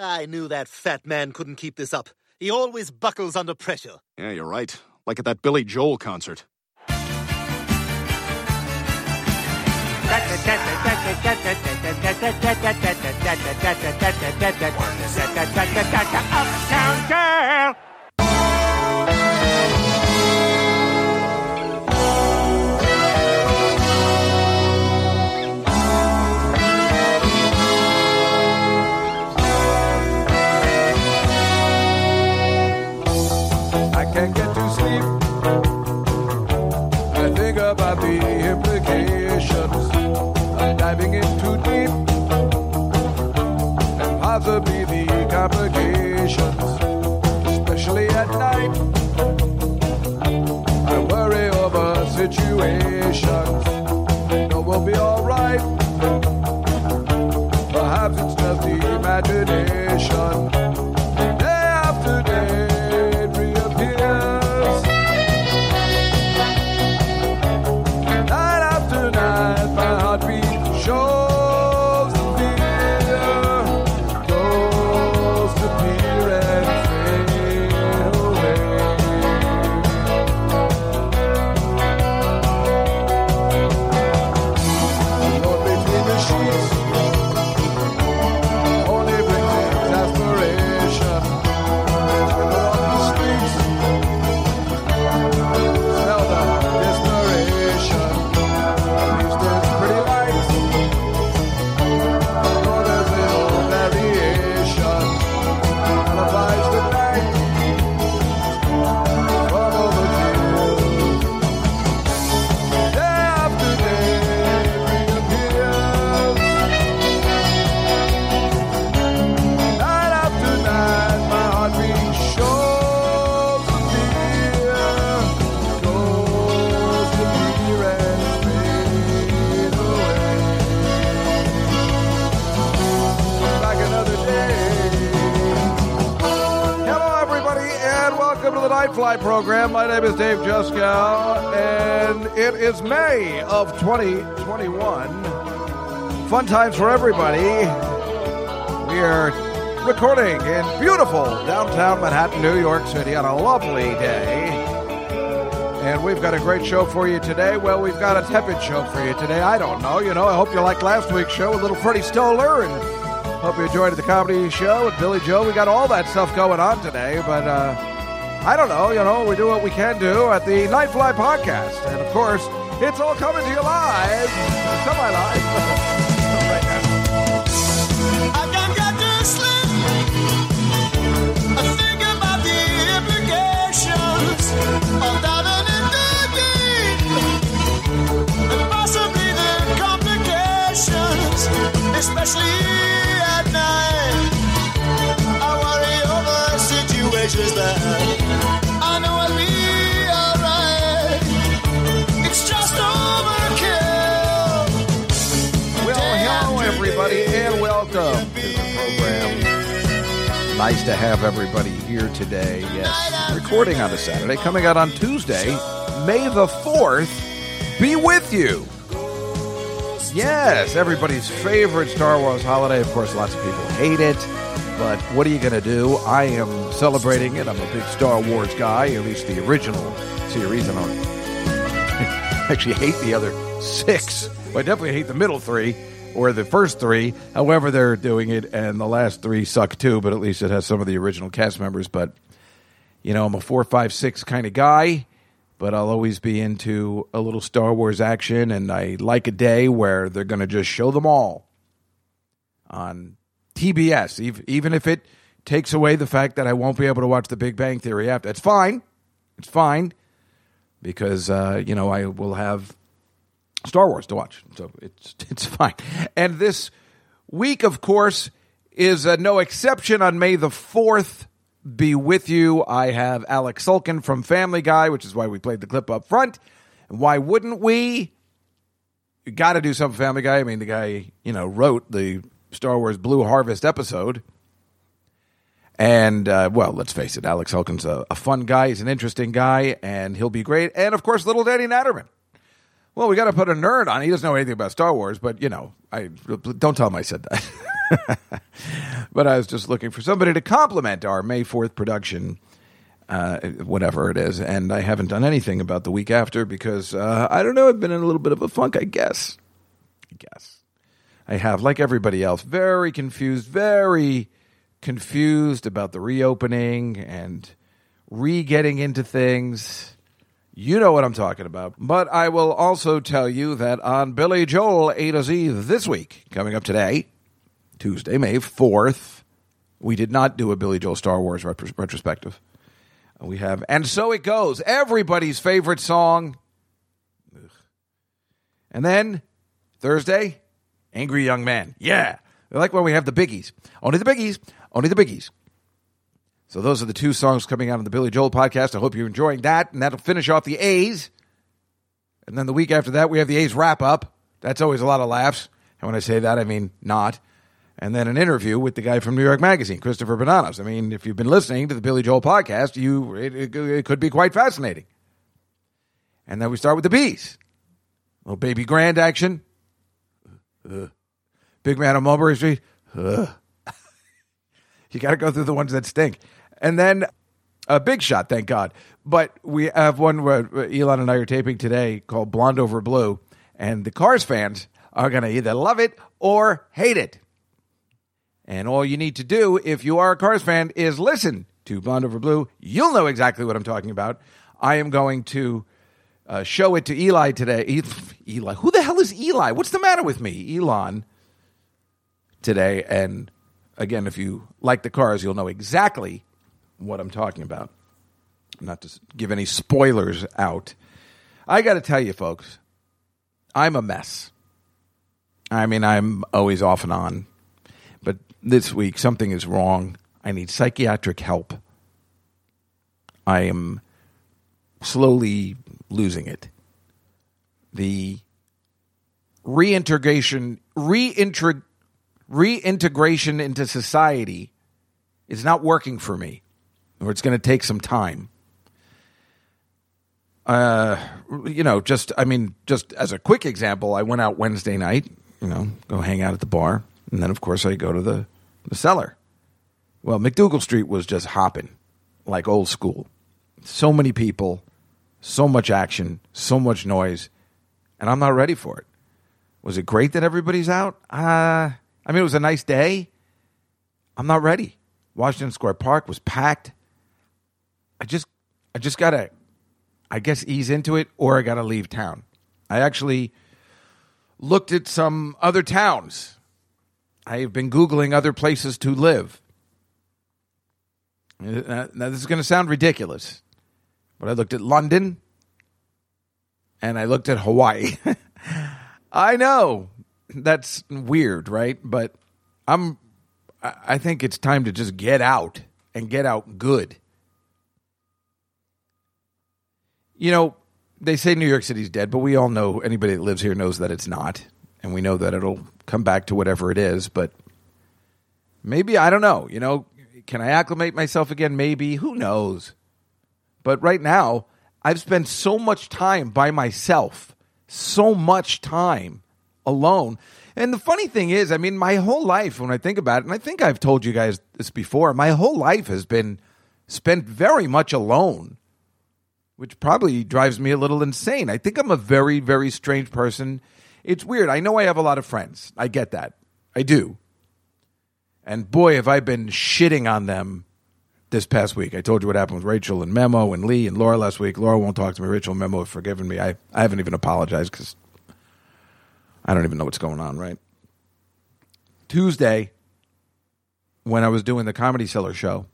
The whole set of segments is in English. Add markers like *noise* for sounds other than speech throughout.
I knew that fat man couldn't keep this up. He always buckles under pressure. Yeah, you're right. Like at that Billy Joel concert. Uptown Girl. About the implications of diving in too deep and possibly the complications, especially at night. I worry over situations. Fly program. My name is Dave Juskow, and it is May of 2021. Fun times for everybody. We are recording in beautiful downtown Manhattan, New York City on a lovely day. And we've got a great show for you today. Well, we've got a tepid show for you today. I don't know. You know, I hope you liked last week's show with little Freddie Stoller and hope you enjoyed the comedy show with Billy Joe. We got all that stuff going on today, but uh, I don't know. You know, we do what we can do at the Nightfly podcast. And of course, it's all coming to you live, semi live. *laughs* everybody, and welcome to the program. Nice to have everybody here today. Yes, recording on a Saturday, coming out on Tuesday, May the 4th. Be with you. Yes, everybody's favorite Star Wars holiday. Of course, lots of people hate it, but what are you going to do? I am celebrating it. I'm a big Star Wars guy, at least the original series. I don't *laughs* actually hate the other six. Well, I definitely hate the middle three or the first three. However, they're doing it, and the last three suck too. But at least it has some of the original cast members. But you know, I'm a four, five, six kind of guy. But I'll always be into a little Star Wars action, and I like a day where they're going to just show them all on TBS, even if it takes away the fact that I won't be able to watch The Big Bang Theory after. It's fine. It's fine because uh, you know I will have Star Wars to watch, so it's *laughs* it's fine. And this week, of course, is no exception. On May the fourth, be with you. I have Alex Sulkin from Family Guy, which is why we played the clip up front. And why wouldn't we? You got to do something Family Guy. I mean, the guy you know wrote the Star Wars Blue Harvest episode. And uh, well, let's face it, Alex Sulkin's a, a fun guy. He's an interesting guy, and he'll be great. And of course, little Danny Natterman Well, we got to put a nerd on. He doesn't know anything about Star Wars, but you know, I don't tell him I said that. *laughs* but I was just looking for somebody to compliment our May Fourth production, uh, whatever it is, and I haven't done anything about the week after because uh, I don't know. I've been in a little bit of a funk, I guess. I guess I have, like everybody else, very confused, very confused about the reopening and re getting into things. You know what I'm talking about. But I will also tell you that on Billy Joel A to Z this week, coming up today, Tuesday, May 4th, we did not do a Billy Joel Star Wars retros- retrospective. We have And So It Goes, everybody's favorite song. Ugh. And then Thursday, Angry Young Man. Yeah. Like when we have the biggies. Only the biggies. Only the biggies. So those are the two songs coming out on the Billy Joel podcast. I hope you're enjoying that, and that'll finish off the A's. And then the week after that, we have the A's wrap up. That's always a lot of laughs. And when I say that, I mean not. And then an interview with the guy from New York Magazine, Christopher Bonanos. I mean, if you've been listening to the Billy Joel podcast, you it, it, it could be quite fascinating. And then we start with the bees. little baby grand action. Ugh. Big man on Mulberry Street. Ugh. *laughs* you got to go through the ones that stink. And then a big shot, thank God. But we have one where Elon and I are taping today called Blonde Over Blue. And the Cars fans are going to either love it or hate it. And all you need to do, if you are a Cars fan, is listen to Blonde Over Blue. You'll know exactly what I'm talking about. I am going to uh, show it to Eli today. *laughs* Eli, who the hell is Eli? What's the matter with me? Elon today. And again, if you like the cars, you'll know exactly what I'm talking about. Not to give any spoilers out. I got to tell you, folks, I'm a mess. I mean, I'm always off and on. But this week, something is wrong. I need psychiatric help. I am slowly losing it. The reintegration, reintegration, reintegration into society is not working for me, or it's going to take some time. Uh, you know, just I mean, just as a quick example, I went out Wednesday night. You know, go hang out at the bar, and then of course I go to the the cellar. Well, MacDougal Street was just hopping like old school. So many people, so much action, so much noise, and I'm not ready for it. Was it great that everybody's out? Uh, I mean, it was a nice day. I'm not ready. Washington Square Park was packed. I just, I just gotta, I guess, ease into it, or I gotta leave town. I actually looked at some other towns. I have been googling other places to live. Uh, Now, this is going to sound ridiculous, but I looked at London and I looked at Hawaii. *laughs* I know that's weird, right? But I'm I think it's time to just get out and get out good. You know, they say New York City's dead, but we all know anybody that lives here knows that it's not. And we know that it'll come back to whatever it is, but maybe I don't know, you know, can I acclimate myself again maybe? Who knows? But right now, I've spent so much time by myself, so much time alone. And the funny thing is, I mean, my whole life, when I think about it, and I think I've told you guys this before, my whole life has been spent very much alone, which probably drives me a little insane. I think I'm a very, very strange person. It's weird. I know I have a lot of friends. I get that. I do. And boy, have I been shitting on them this past week. I told you what happened with Rachel and Memo and Lee and Laura last week. Laura won't talk to me. Rachel and Memo have forgiven me. I, I haven't even apologized because I don't even know what's going on, right? Tuesday, when I was doing the Comedy Cellar show,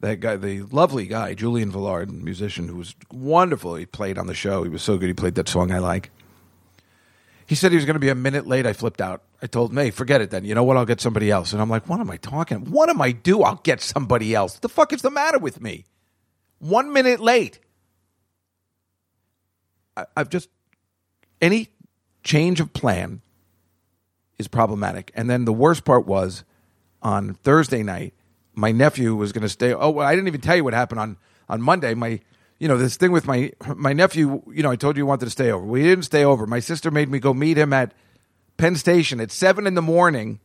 that guy, the lovely guy, Julian Velard, musician who was wonderful. He played on the show. He was so good. He played that song I like. He said he was going to be a minute late. I flipped out. I told him, hey, forget it then. You know what? I'll get somebody else. And I'm like, what am I talking? What am I do? I'll get somebody else. What the fuck is the matter with me? One minute late. I, I've just, any change of plan is problematic. And then the worst part was on Thursday night, my nephew was going to stay. Oh, well, I didn't even tell you what happened on, on Monday. My you know, this thing with my my nephew. You know, I told you he wanted to stay over. We didn't stay over. My sister made me go meet him at Penn Station at seven in the morning,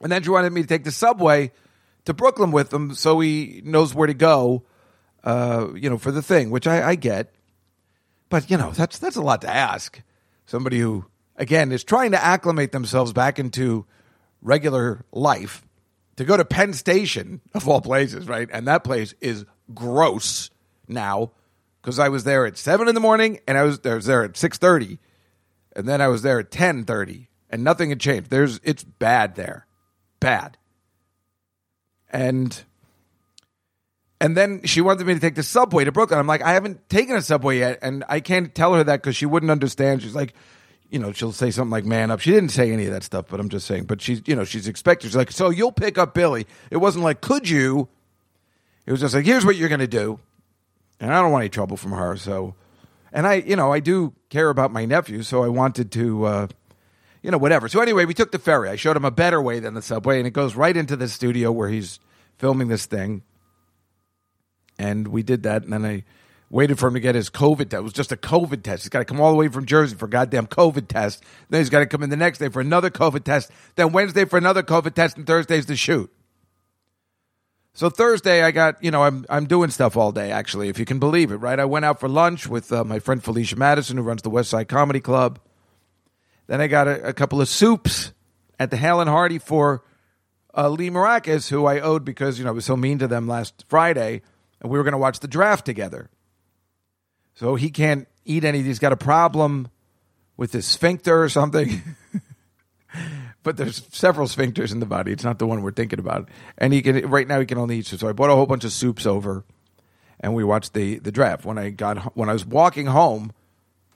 and then she wanted me to take the subway to Brooklyn with him so he knows where to go. Uh, you know, for the thing, which I, I get, but you know, that's that's a lot to ask. Somebody who, again, is trying to acclimate themselves back into regular life to go to Penn Station of all places, right? And that place is gross now because I was there at seven in the morning and I was, I was there at six thirty, and then I was there at ten thirty, and nothing had changed. There's it's bad there, bad, and and then she wanted me to take the subway to Brooklyn. I'm like, I haven't taken a subway yet, and I can't tell her that because she wouldn't understand. She's like, you know, she'll say something like "man up." She didn't say any of that stuff, but I'm just saying. But she's, you know, she's expected. She's like, so you'll pick up Billy. It wasn't like, could you? It was just like, here's what you're going to do, and I don't want any trouble from her. So, and I, you know, I do care about my nephew, so I wanted to, uh, you know, whatever. So anyway, we took the ferry. I showed him a better way than the subway, and it goes right into the studio where he's filming this thing. And we did that, and then I waited for him to get his COVID test. It was just a COVID test. He's got to come all the way from Jersey for a goddamn COVID test. Then he's got to come in the next day for another COVID test. Then Wednesday for another COVID test, and Thursday's the shoot. So Thursday, I got you know I'm I'm doing stuff all day actually, if you can believe it, right? I went out for lunch with uh, my friend Felicia Madison, who runs the West Side Comedy Club. Then I got a, a couple of soups at the Hale and Hearty for uh, Lee Maracus, who I owed because you know I was so mean to them last Friday, and we were going to watch the draft together. So he can't eat any. He's got a problem with his sphincter or something. *laughs* but there's several sphincters in the body. It's not the one we're thinking about. And he can right now he can only eat soup. So I bought a whole bunch of soups over, and we watched the the draft. When I got when I was walking home,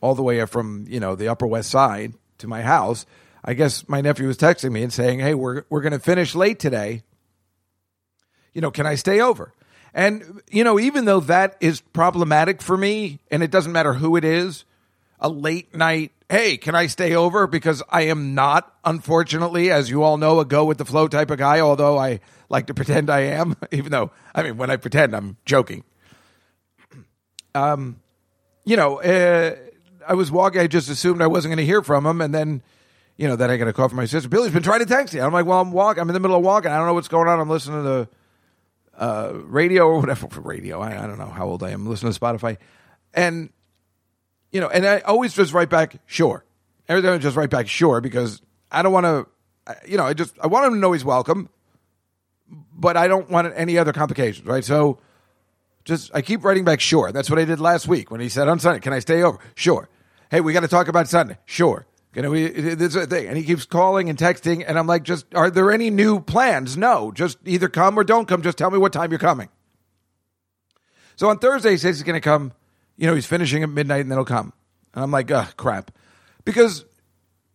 all the way from you know the Upper West Side to my house, I guess my nephew was texting me and saying, "Hey, we're we're going to finish late today. You know, can I stay over?" And, you know, even though that is problematic for me, and it doesn't matter who it is, a late night, hey, can I stay over? Because I am not, unfortunately, as you all know, a go with the flow type of guy, although I like to *laughs* pretend I am, even though, I mean, when I pretend, I'm joking. Um, you know, uh, I was walking, I just assumed I wasn't going to hear from him, and then, you know, then I got a call from my sister. Billy's been trying to text you. I'm like, well, I'm walking, I'm in the middle of walking. I don't know what's going on. I'm listening to the uh, radio or whatever for *laughs* radio. I, I, don't know how old I am. Listen to Spotify, and you know, and I always just write back, sure. Everything I just write back, sure, because I don't want to. You know, I just I want him to know he's welcome, but I don't want any other complications, right? So, just I keep writing back, sure. That's what I did last week when he said on Sunday, "Can I stay over?" Sure. Hey, we got to talk about Sunday. Sure. You know, this is a thing. And he keeps calling and texting. And I'm like, just, are there any new plans? No. Just either come or don't come. Just tell me what time you're coming. So on Thursday, he says he's going to come. You know, he's finishing at midnight and then he'll come. And I'm like, ugh, crap. Because,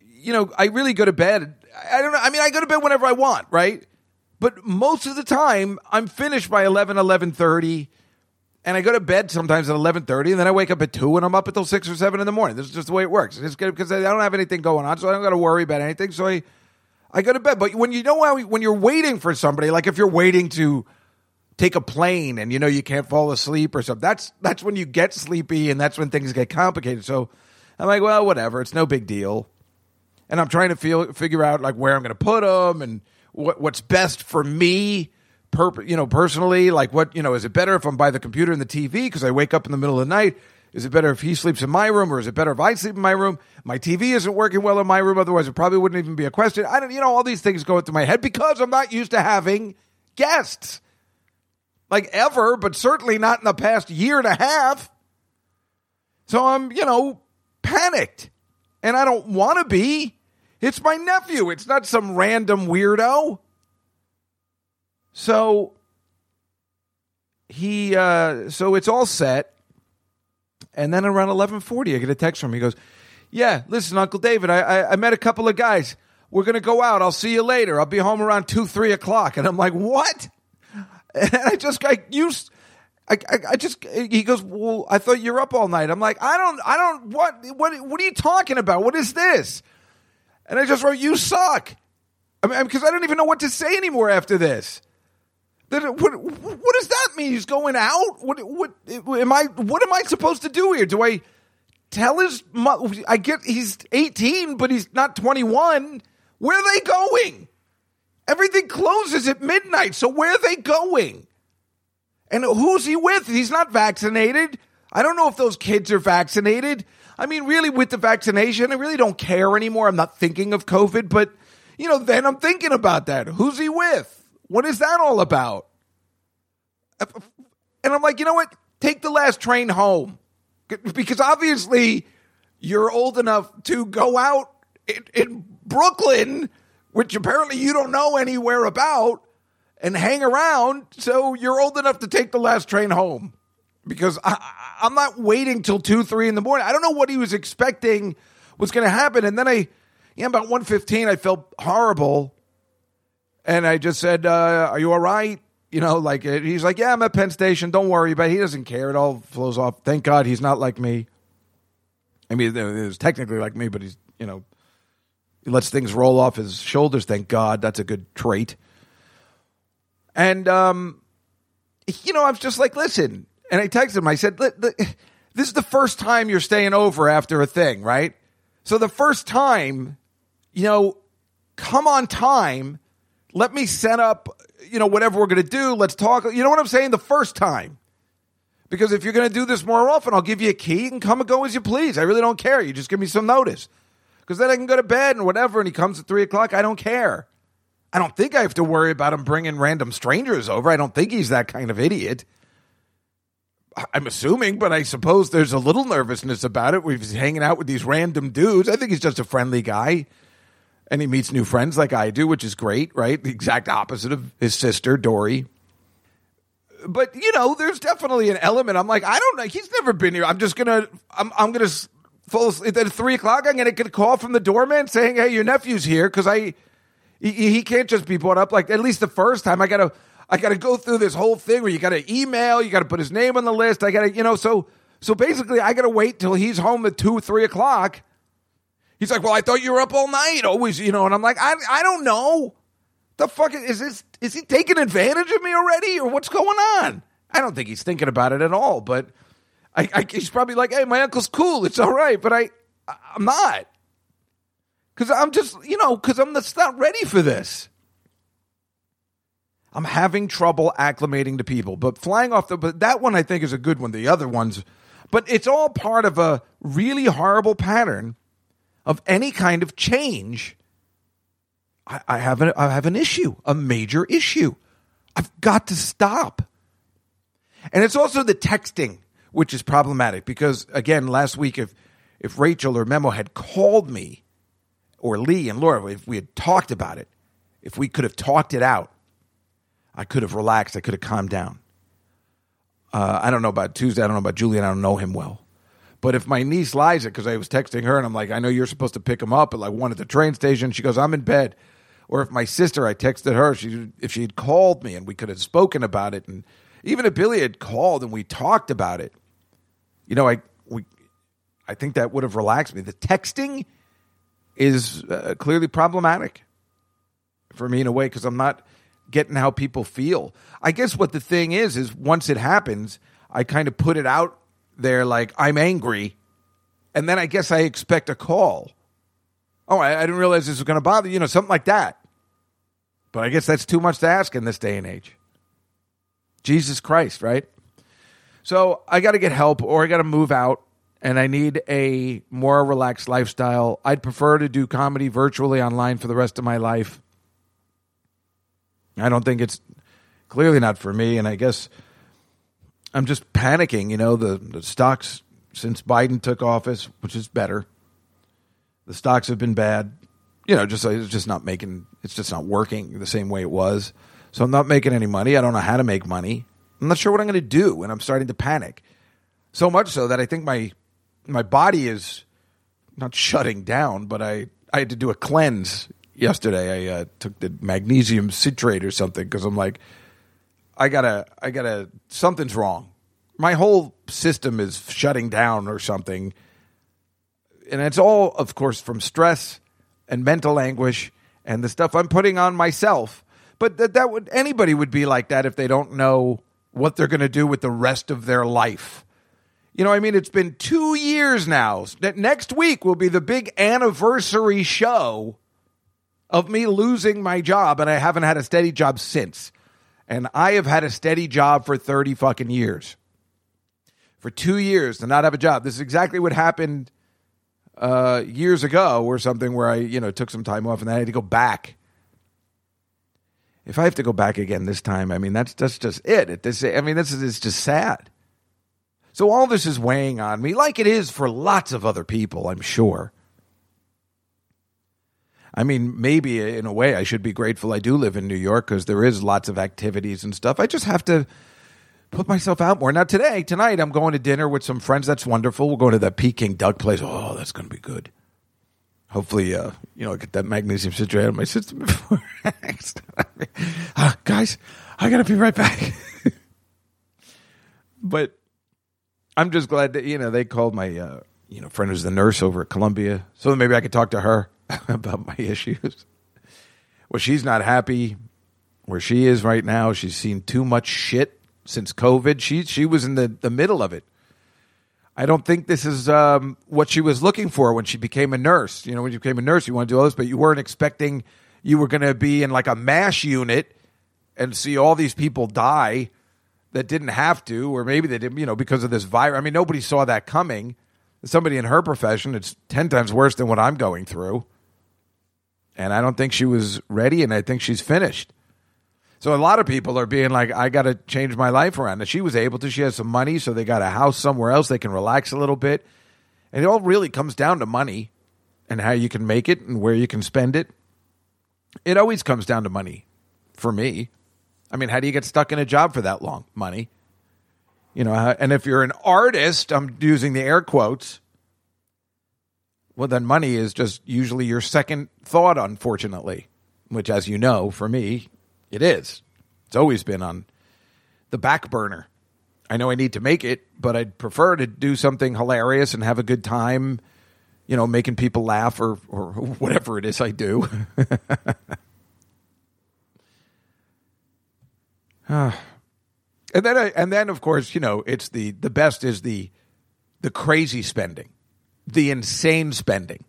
you know, I really go to bed. I don't know. I mean, I go to bed whenever I want, right? But most of the time, I'm finished by 11, 11.30 and I go to bed sometimes at eleven thirty, and then I wake up at two, and I'm up until six or seven in the morning. This is just the way it works. It's good because I don't have anything going on, so I don't got to worry about anything. So I, I go to bed. But when you know how when you're waiting for somebody, like if you're waiting to take a plane, and you know you can't fall asleep or something, that's that's when you get sleepy, and that's when things get complicated. So I'm like, well, whatever, it's no big deal. And I'm trying to feel figure out like where I'm going to put them and what what's best for me per, you know, personally, like what, you know, is it better if I'm by the computer and the TV because I wake up in the middle of the night? Is it better if he sleeps in my room or is it better if I sleep in my room? My TV isn't working well in my room. Otherwise, it probably wouldn't even be a question. I don't, you know, all these things go into my head because I'm not used to having guests like ever, but certainly not in the past year and a half. So I'm, you know, panicked and I don't want to be. It's my nephew. It's not some random weirdo. So he uh, so it's all set. And then around eleven forty, I get a text from him. He goes, "Yeah, listen, Uncle David, I, I, I met a couple of guys. We're gonna go out. I'll see you later. I'll be home around two, three o'clock." And I'm like, "What?" And I just I used. I, I, I, just he goes well I thought you're up all night I'm like I don't I don't what what what are you talking about what is this and I just wrote you suck I mean because I don't even know what to say anymore after this what, what does that mean? He's going out? What, what, am I, what am I supposed to do here? Do I tell his I get he's 18, but he's not 21. Where are they going? Everything closes at midnight. So where are they going? And who's he with? He's not vaccinated. I don't know if those kids are vaccinated. I mean, really, with the vaccination, I really don't care anymore. I'm not thinking of COVID, but, you know, then I'm thinking about that. Who's he with? What is that all about? And I'm like, you know what? Take the last train home. Because obviously you're old enough to go out in, in Brooklyn, which apparently you don't know anywhere about, and hang around. So you're old enough to take the last train home. Because I, I'm not waiting till two, three in the morning. I don't know what he was expecting was going to happen. And then I, yeah, about 1.15, I felt horrible. And I just said, uh, are you all right? You know, like uh, he's like, yeah, I'm at Penn Station. Don't worry, but he doesn't care. It all flows off. Thank God he's not like me. I mean, he's technically like me, but he's you know, he lets things roll off his shoulders. Thank God, that's a good trait. And um, you know, I was just like, listen, and I texted him. I said, this is the first time you're staying over after a thing, right? So the first time, you know, come on time. Let me set up you know, whatever we're going to do, let's talk. You know what I'm saying? The first time. Because if you're going to do this more often, I'll give you a key and come and go as you please. I really don't care. You just give me some notice. Because then I can go to bed and whatever, and he comes at three o'clock. I don't care. I don't think I have to worry about him bringing random strangers over. I don't think he's that kind of idiot. I'm assuming, but I suppose there's a little nervousness about it. We've hanging out with these random dudes. I think he's just a friendly guy and he meets new friends like I do, which is great, right? The exact opposite of his sister, Dory. But you know, there's definitely an element. I'm like, I don't know. He's never been here. I'm just gonna, I'm, I'm gonna fall at three o'clock. I'm gonna get a call from the doorman saying, "Hey, your nephew's here," because I, he, he can't just be brought up. Like at least the first time, I gotta, I gotta go through this whole thing where you gotta email, you gotta put his name on the list. I gotta, you know, so so basically, I gotta wait till he's home at two, three o'clock He's like, well, I thought you were up all night, always, you know. And I'm like, I, I don't know. The fuck is this? Is he taking advantage of me already, or what's going on? I don't think he's thinking about it at all. But I, I he's probably like, hey, my uncle's cool. It's all right, but I, I'm not, because I'm just, you know, because I'm just not ready for this. I'm having trouble acclimating to people, but flying off the, but that one I think is a good one. The other ones, but it's all part of a really horrible pattern of any kind of change, I, I, have an, I have an issue, a major issue. I've got to stop. And it's also the texting, which is problematic because, again, last week, if, if Rachel or Memo had called me, or Lee and Laura, if we had talked about it, if we could have talked it out, I could have relaxed. I could have calmed down. Uh, I don't know about Tuesday. I don't know about Julian. I don't know him well. But if my niece lies it because I was texting her and I'm like, I know you're supposed to pick him up at like one at the train station. She goes, I'm in bed. Or if my sister, I texted her, she if she had called me and we could have spoken about it, and even if Billy had called and we talked about it, you know, I we, I think that would have relaxed me. The texting is uh, clearly problematic for me in a way because I'm not getting how people feel. I guess what the thing is is once it happens, I kind of put it out they're like, I'm angry. And then I guess I expect a call. Oh, I, I didn't realize this was going to bother you, you know, something like that. But I guess that's too much to ask in this day and age. Jesus Christ, right? So I got to get help or I got to move out and I need a more relaxed lifestyle. I'd prefer to do comedy virtually online for the rest of my life. I don't think it's clearly not for me. And I guess I'm just panicking. You know, the, the stocks since Biden took office, which is better, the stocks have been bad. You know, just it's just not making. It's just not working the same way it was. So I'm not making any money. I don't know how to make money. I'm not sure what I'm going to do, and I'm starting to panic. So much so that I think my my body is not shutting down, but I I had to do a cleanse yesterday. I uh, took the magnesium citrate or something because I'm like I gotta, I gotta, something's wrong. My whole system is shutting down or something. And it's all, of course, from stress and mental anguish and the stuff I'm putting on myself. But that that would anybody would be like that if they don't know what they're going to do with the rest of their life. You know, I mean, it's been two years now. That next week will be the big anniversary show of me losing my job, and I haven't had a steady job since. And I have had a steady job for 30 fucking years. For two years to not have a job. This is exactly what happened uh, years ago or something where I, you know, took some time off and then I had to go back. If I have to go back again this time, I mean, that's, that's just it. it this, I mean, this is it's just sad. So all this is weighing on me, like it is for lots of other people, I'm sure. I mean, maybe in a way I should be grateful I do live in New York because there is lots of activities and stuff. I just have to put myself out more. Now, today, tonight, I'm going to dinner with some friends. That's wonderful. We'll go to that Peking duck place. Oh, that's going to be good. Hopefully, uh, you know, get that magnesium citrate out of my system before *laughs* uh, guys, I got to be right back. *laughs* but I'm just glad that, you know, they called my, uh, you know, friend who's the nurse over at Columbia. So maybe I could talk to her *laughs* about my issues. Well, she's not happy where she is right now. She's seen too much shit since COVID. She she was in the, the middle of it. I don't think this is um, what she was looking for when she became a nurse. You know, when you became a nurse, you want to do all this, but you weren't expecting you were going to be in like a mash unit and see all these people die that didn't have to, or maybe they didn't, you know, because of this virus. I mean, nobody saw that coming. Somebody in her profession, it's 10 times worse than what I'm going through. And I don't think she was ready, and I think she's finished. So a lot of people are being like, I got to change my life around. And she was able to. She has some money, so they got a house somewhere else. They can relax a little bit. And it all really comes down to money and how you can make it and where you can spend it. It always comes down to money for me. I mean, how do you get stuck in a job for that long? Money. You know, and if you're an artist, I'm using the air quotes, well, then money is just usually your second thought, unfortunately, which, as you know, for me, it is. It's always been on the back burner. I know I need to make it, but I'd prefer to do something hilarious and have a good time, you know, making people laugh or, or *laughs* whatever it is I do. *sighs* and then, I, and then, of course, you know, it's the the best is the the crazy spending, the insane spending,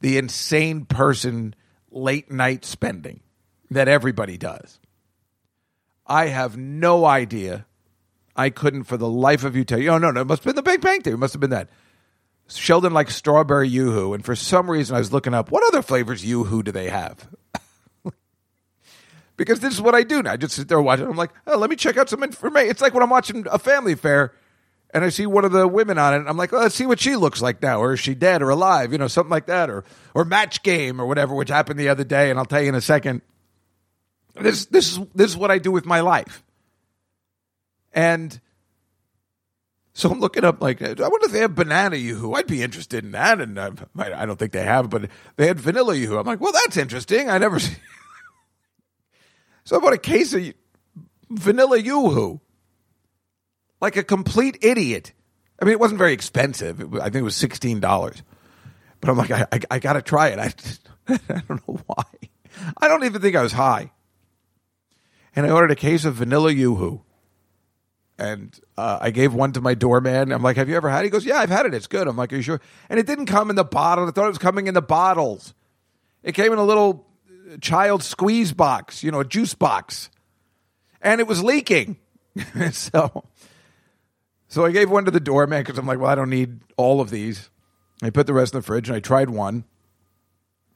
the insane person late night spending that everybody does. I have no idea. I couldn't for the life of you tell you. Oh no, no, it must have been the Big Bang Theory. It must have been that. Sheldon likes strawberry yoo-hoo, and for some reason I was looking up what other flavors yoo-hoo do they have. *laughs* because this is what I do now. I just sit there watching. I'm like, oh, let me check out some information. It's like when I'm watching a family affair and I see one of the women on it. I'm like, oh, let's see what she looks like now, or is she dead or alive? You know, something like that, or or match game or whatever, which happened the other day, and I'll tell you in a second. This this is this is what I do with my life, and so I'm looking up like I wonder if they have banana yoo-hoo. I'd be interested in that, and uh, I don't think they have, but they had vanilla yoo-hoo. I'm like, well, that's interesting. I never. *laughs* So I bought a case of vanilla yoo-hoo, like a complete idiot. I mean, it wasn't very expensive. I think it was sixteen dollars, but I'm like, I, I, I got to try it. I, *laughs* I don't know why. I don't even think I was high and I ordered a case of vanilla yoo-hoo. And uh, I gave one to my doorman. I'm like, "Have you ever had?" it? He goes, "Yeah, I've had it. It's good." I'm like, "Are you sure?" And it didn't come in the bottle. I thought it was coming in the bottles. It came in a little child squeeze box, you know, a juice box, and it was leaking. *laughs* so, so I gave one to the doorman because I'm like, "Well, I don't need all of these." I put the rest in the fridge, and I tried one,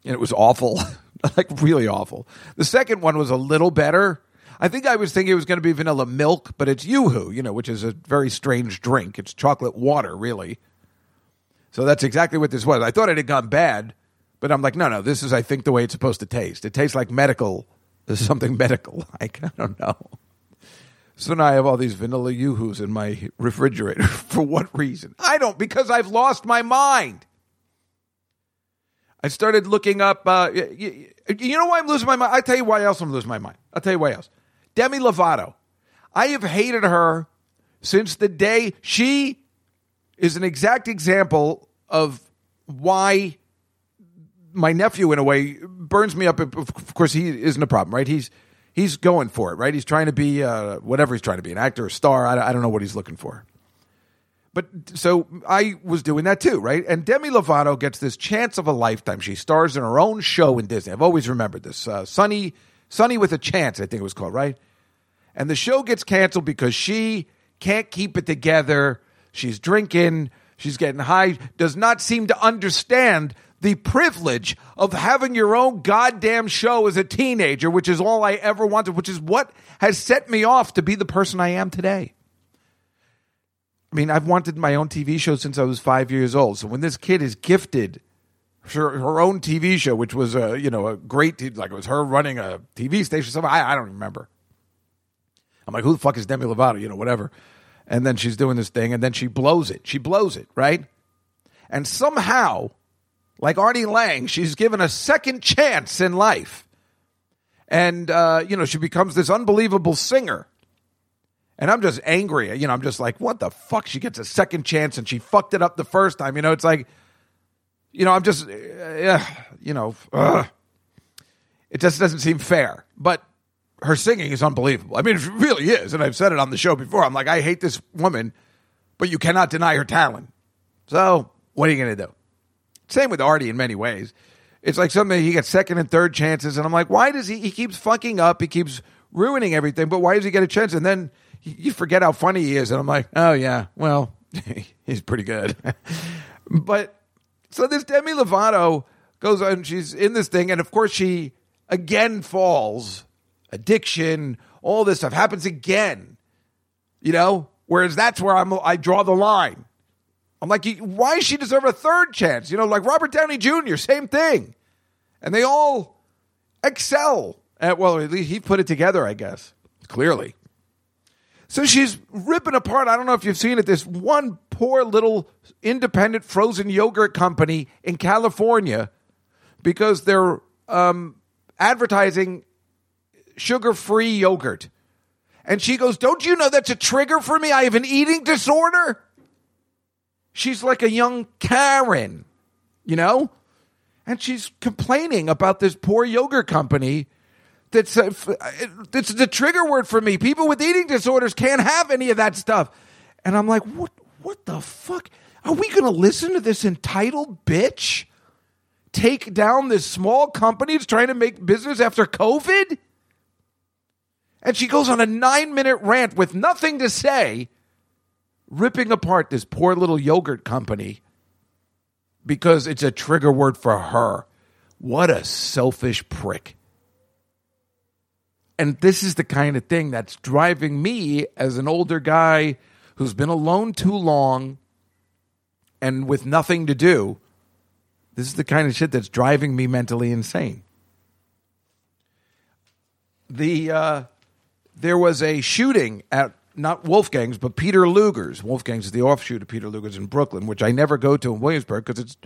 and it was awful, *laughs* like really awful. The second one was a little better I think I was thinking it was going to be vanilla milk, but it's Yoo-Hoo, you know, which is a very strange drink. It's chocolate water, really. So that's exactly what this was. I thought it had gone bad, but I'm like, no, no, this is, I think, the way it's supposed to taste. It tastes like medical, something *laughs* medical. Like, I don't know. So now I have all these vanilla Yoo-Hoos in my refrigerator. *laughs* For what reason? I don't, because I've lost my mind. I started looking up. Uh, you, you know why I'm losing my mind? I tell you why else I'm losing my mind. I'll tell you why else. Demi Lovato. I have hated her since the day she is an exact example of why my nephew in a way burns me up. Of course, he isn't a problem, right? He's he's going for it, right? He's trying to be uh, whatever he's trying to be, an actor, a star. I, I don't know what he's looking for. But so I was doing that too, right? And Demi Lovato gets this chance of a lifetime. She stars in her own show in Disney. I've always remembered this. Uh, Sonny, Sonny with a Chance, I think it was called, right? And the show gets canceled because she can't keep it together. She's drinking, she's getting high, does not seem to understand the privilege of having your own goddamn show as a teenager, which is all I ever wanted, which is what has set me off to be the person I am today. I mean, I've wanted my own TV show since I was five years old. So when this kid is gifted her, her own TV show, which was a you know a great like it was her running a TV station, something I, I don't remember. I'm like, who the fuck is Demi Lovato? You know, whatever. And then she's doing this thing, and then she blows it. She blows it, right? And somehow, like Artie Lange, she's given a second chance in life. And, uh, you know, she becomes this unbelievable singer. And I'm just angry. You know, I'm just like, what the fuck? She gets a second chance and she fucked it up the first time. You know, it's like, you know, I'm just, uh, you know, uh, it just doesn't seem fair. But her singing is unbelievable. I mean, it really is. And I've said it on the show before. I'm like, I hate this woman, but you cannot deny her talent. So, what are you going to do? Same with Artie in many ways. It's like something he gets second and third chances, and I'm like, why does he? He keeps fucking up. He keeps ruining everything. But why does he get a chance? And then you forget how funny he is, and I'm like, oh yeah, well, *laughs* he's pretty good. *laughs* but so this Demi Lovato goes on. She's in this thing, and of course she again falls. Addiction, all this stuff happens again. You know, whereas that's where I'm. I draw the line. I'm like, why does she deserve a third chance? You know, like Robert Downey Jr., same thing. And they all excel at, well, at least he put it together, I guess, clearly. So she's ripping apart. I don't know if you've seen it. This one poor little independent frozen yogurt company in California because they're um, advertising sugar free yogurt. And she goes, Don't you know that's a trigger for me? I have an eating disorder. She's like a young Karen, you know? And she's complaining about this poor yogurt company that's uh, it's the trigger word for me. People with eating disorders can't have any of that stuff. And I'm like, what what the fuck? Are we going to listen to this entitled bitch take down this small company that's trying to make business after COVID? And she goes on a 9-minute rant with nothing to say ripping apart this poor little yogurt company because it's a trigger word for her. What a selfish prick. And this is the kind of thing that's driving me as an older guy who's been alone too long and with nothing to do. This is the kind of shit that's driving me mentally insane. The uh, there was a shooting at not Wolfgang's, but Peter Luger's. Wolfgang's is the offshoot of Peter Luger's in Brooklyn, which I never go to in Williamsburg because it's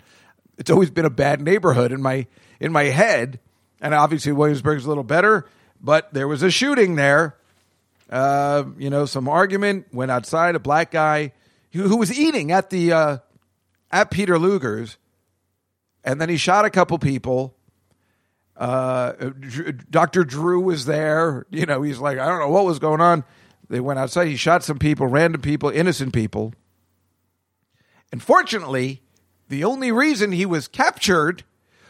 it's always been a bad neighborhood in my in my head. And obviously Williamsburg's a little better, but there was a shooting there. Uh, you know, some argument went outside. A black guy who, who was eating at the uh, at Peter Luger's, and then he shot a couple people. Uh, Dr. Drew was there. You know, he's like, I don't know what was going on. They went outside. He shot some people, random people, innocent people. And fortunately, the only reason he was captured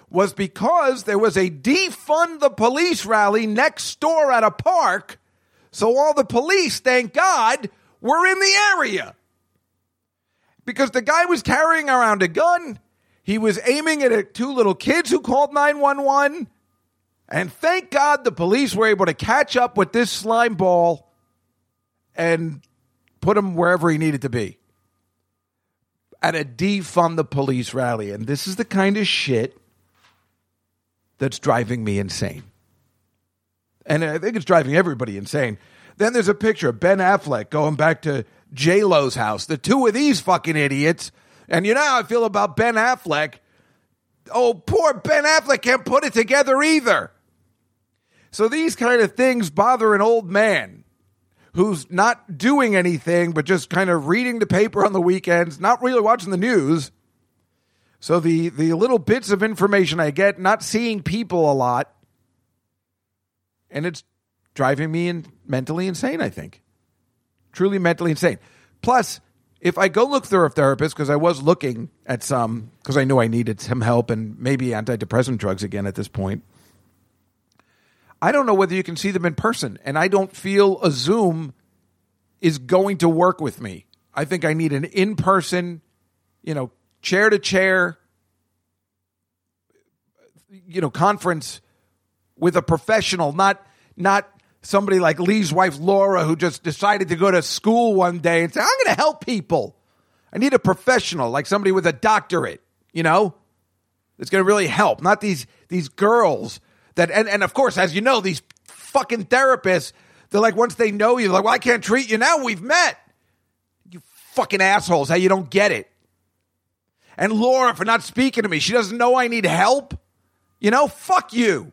was because there was a defund the police rally next door at a park. So all the police, thank God, were in the area. Because the guy was carrying around a gun. He was aiming at two little kids who called 911. And thank God the police were able to catch up with this slime ball and put him wherever he needed to be at a defund the police rally. And this is the kind of shit that's driving me insane. And I think it's driving everybody insane. Then there's a picture of Ben Affleck going back to J Lo's house. The two of these fucking idiots. And you know how I feel about Ben Affleck. Oh, poor Ben Affleck can't put it together either. So these kind of things bother an old man who's not doing anything but just kind of reading the paper on the weekends, not really watching the news. So the the little bits of information I get, not seeing people a lot, and it's driving me in, mentally insane. I think, truly mentally insane. Plus, if I go look through a therapist, because I was looking at some, because I knew I needed some help and maybe antidepressant drugs again at this point. I don't know whether you can see them in person, and I don't feel a Zoom is going to work with me. I think I need an in person, you know, chair to chair, you know, conference with a professional, not not somebody like Lee's wife Laura who just decided to go to school one day and say, "I'm going to help people." I need a professional, like somebody with a doctorate, you know, that's going to really help. Not these these girls that, and and of course, as you know, these fucking therapists. They're like, once they know you, they're like, well, I can't treat you now. We've met. You fucking assholes. How you don't get it. And Laura for not speaking to me. She doesn't know I need help. You know, fuck you.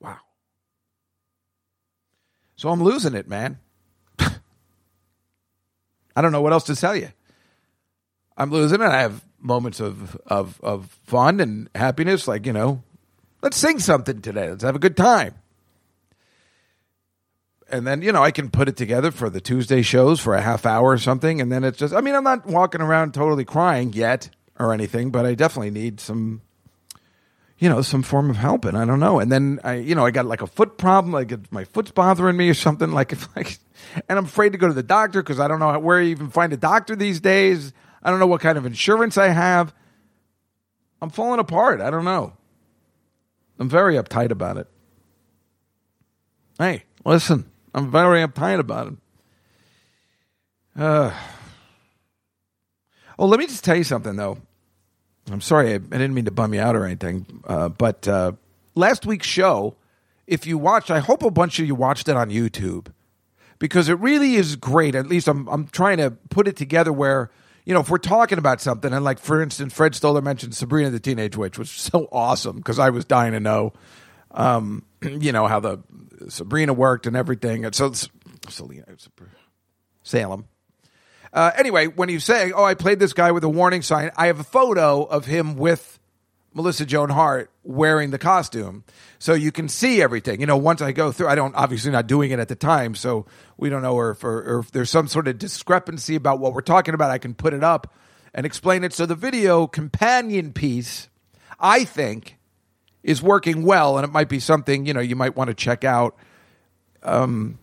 Wow. So I'm losing it, man. *laughs* I don't know what else to tell you. I'm losing it. I have moments of, of, of fun and happiness, like, you know, let's sing something today. Let's have a good time. And then, you know, I can put it together for the Tuesday shows for a half hour or something. And then it's just, I mean, I'm not walking around totally crying yet or anything, but I definitely need some, you know, some form of help. And I don't know. And then I, you know, I got like a foot problem, like my foot's bothering me or something. *laughs* Like, like, and I'm afraid to go to the doctor because I don't know where you even find a doctor these days. I don't know what kind of insurance I have. I'm falling apart. I don't know. I'm very uptight about it. Hey, listen, I'm very uptight about it. Uh, oh, let me just tell you something, though. I'm sorry, I, I didn't mean to bum you out or anything, uh, but uh, last week's show, if you watched, I hope a bunch of you watched it on YouTube because it really is great. At least I'm, I'm trying to put it together where you know, if we're talking about something, and like for instance, Fred Stoller mentioned Sabrina the Teenage Witch, which was so awesome because I was dying to know, um, *clears throat* you know, how the Sabrina worked and everything. And so, Selena, Salem. Uh, anyway, when you say, "Oh, I played this guy with a warning sign," I have a photo of him with Melissa Joan Hart wearing the costume, so you can see everything. You know, once I go through, I don't obviously not doing it at the time, so we don't know if, or, or if there's some sort of discrepancy about what we're talking about. I can put it up and explain it. So the video companion piece, I think, is working well, and it might be something you know you might want to check out. Um,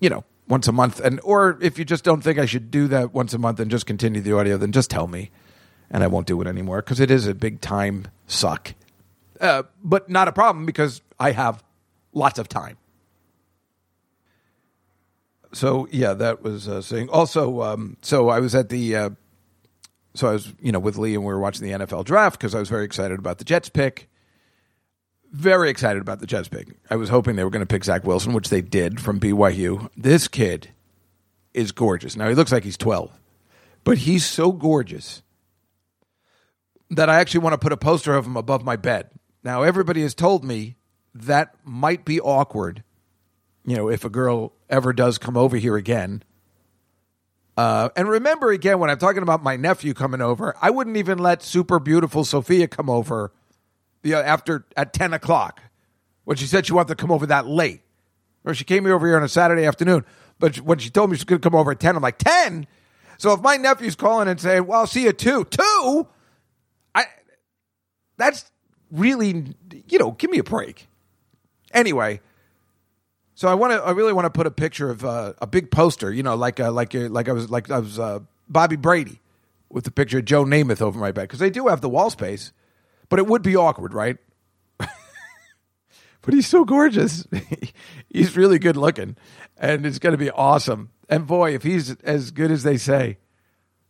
you know, once a month, and or if you just don't think I should do that once a month and just continue the audio, then just tell me and I won't do it anymore because it is a big time suck. Uh, but not a problem because I have lots of time. So yeah, that was uh, saying. Also, um, so I was at the. Uh, so I was, you know, with Lee, and we were watching the NFL draft because I was very excited about the Jets pick. Very excited about the Jets pick. I was hoping they were going to pick Zach Wilson, which they did from BYU. This kid is gorgeous. Now he looks like he's twelve, but he's so gorgeous that I actually want to put a poster of him above my bed. Now, everybody has told me that might be awkward, you know, if a girl ever does come over here again. Uh, and remember again, when I'm talking about my nephew coming over, I wouldn't even let super beautiful Sophia come over know, after at 10 o'clock when she said she wanted to come over that late. Or she came over here on a Saturday afternoon, but when she told me she to come over at 10, I'm like, 10? So if my nephew's calling and saying, well, I'll see you at two, two? That's really, you know, give me a break. Anyway, so I want to, I really want to put a picture of uh, a big poster, you know, like uh, like uh, like I was like I was uh, Bobby Brady with the picture of Joe Namath over my bed because they do have the wall space, but it would be awkward, right? *laughs* but he's so gorgeous. *laughs* he's really good looking, and it's going to be awesome. And boy, if he's as good as they say,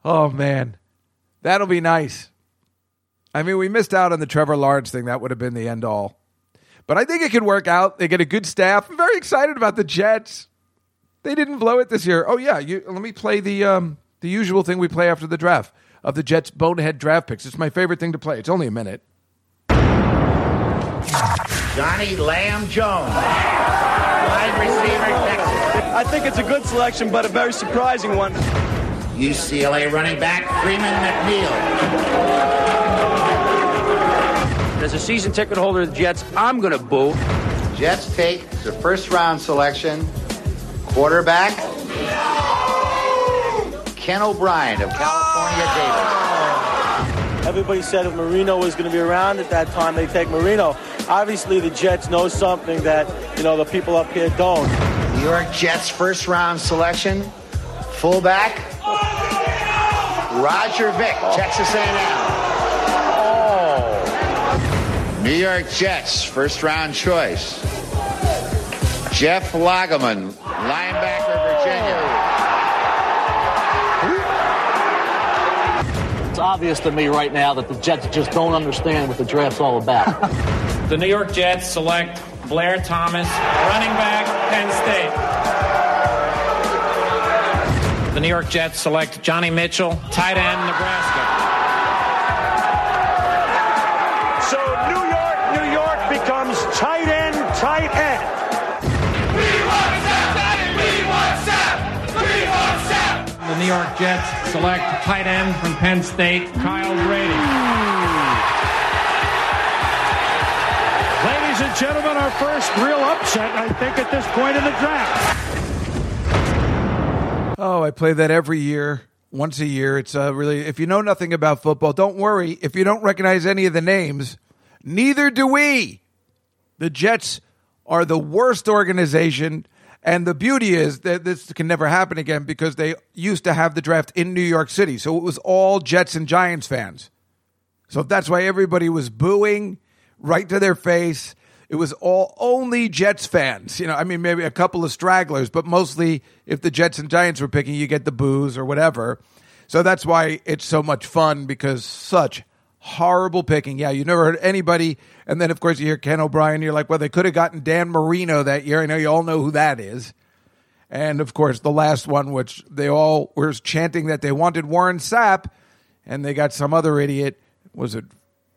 oh man, that'll be nice. I mean, we missed out on the Trevor Lawrence thing. That would have been the end all. But I think it could work out. They get a good staff. I'm very excited about the Jets. They didn't blow it this year. Oh yeah, you, let me play the um, the usual thing we play after the draft of the Jets bonehead draft picks. It's my favorite thing to play. It's only a minute. Johnny Lam Jones, wide receiver, Texas. I think it's a good selection, but a very surprising one. UCLA running back Freeman McNeil. As a season ticket holder of the Jets, I'm going to boo. Jets take the first round selection, quarterback Ken O'Brien of California Davis. Everybody said if Marino was going to be around at that time, they take Marino. Obviously, the Jets know something that you know the people up here don't. New York Jets first round selection, fullback Roger Vick, Texas A&M. New York Jets first round choice, Jeff Lageman, linebacker Virginia. It's obvious to me right now that the Jets just don't understand what the draft's all about. *laughs* The New York Jets select Blair Thomas, running back, Penn State. The New York Jets select Johnny Mitchell, tight end, Nebraska. Tight end, tight end. We want Sam! We want Sam! We want Sam! The New York Jets select tight end from Penn State, Kyle Brady. Ladies and gentlemen, our first real upset, I think, at this point in the draft. Oh, I play that every year, once a year. It's uh, really, if you know nothing about football, don't worry. If you don't recognize any of the names, neither do we. The Jets are the worst organization. And the beauty is that this can never happen again because they used to have the draft in New York City. So it was all Jets and Giants fans. So that's why everybody was booing right to their face. It was all only Jets fans. You know, I mean, maybe a couple of stragglers, but mostly if the Jets and Giants were picking, you get the boos or whatever. So that's why it's so much fun because such horrible picking. Yeah, you never heard anybody. And then, of course, you hear Ken O'Brien. You're like, well, they could have gotten Dan Marino that year. I know you all know who that is. And of course, the last one, which they all were chanting that they wanted Warren Sapp, and they got some other idiot. Was it?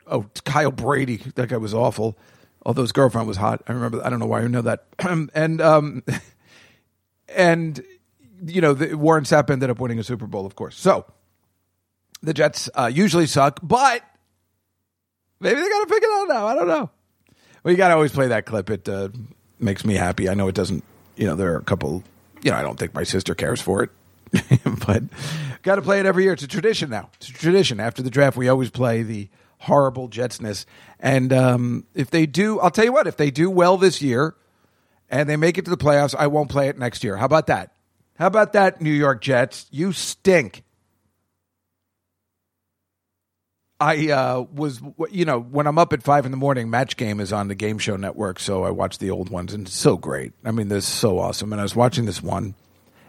Oh, Kyle Brady. That guy was awful. Although his girlfriend was hot. I remember. I don't know why I know that. *clears throat* and um, *laughs* and you know, the, Warren Sapp ended up winning a Super Bowl, of course. So the Jets uh, usually suck, but maybe they got to pick it out now. I don't know. Well, you got to always play that clip. It uh, makes me happy. I know it doesn't. You know, there are a couple. You know, I don't think my sister cares for it, *laughs* but got to play it every year. It's a tradition now. It's a tradition. After the draft, we always play the horrible Jetsness. And um, if they do, I'll tell you what. If they do well this year, and they make it to the playoffs, I won't play it next year. How about that? How about that, New York Jets? You stink. I uh, was, you know, when I'm up at five in the morning, Match Game is on the Game Show Network, so I watch the old ones, and it's so great. I mean, this is so awesome. And I was watching this one,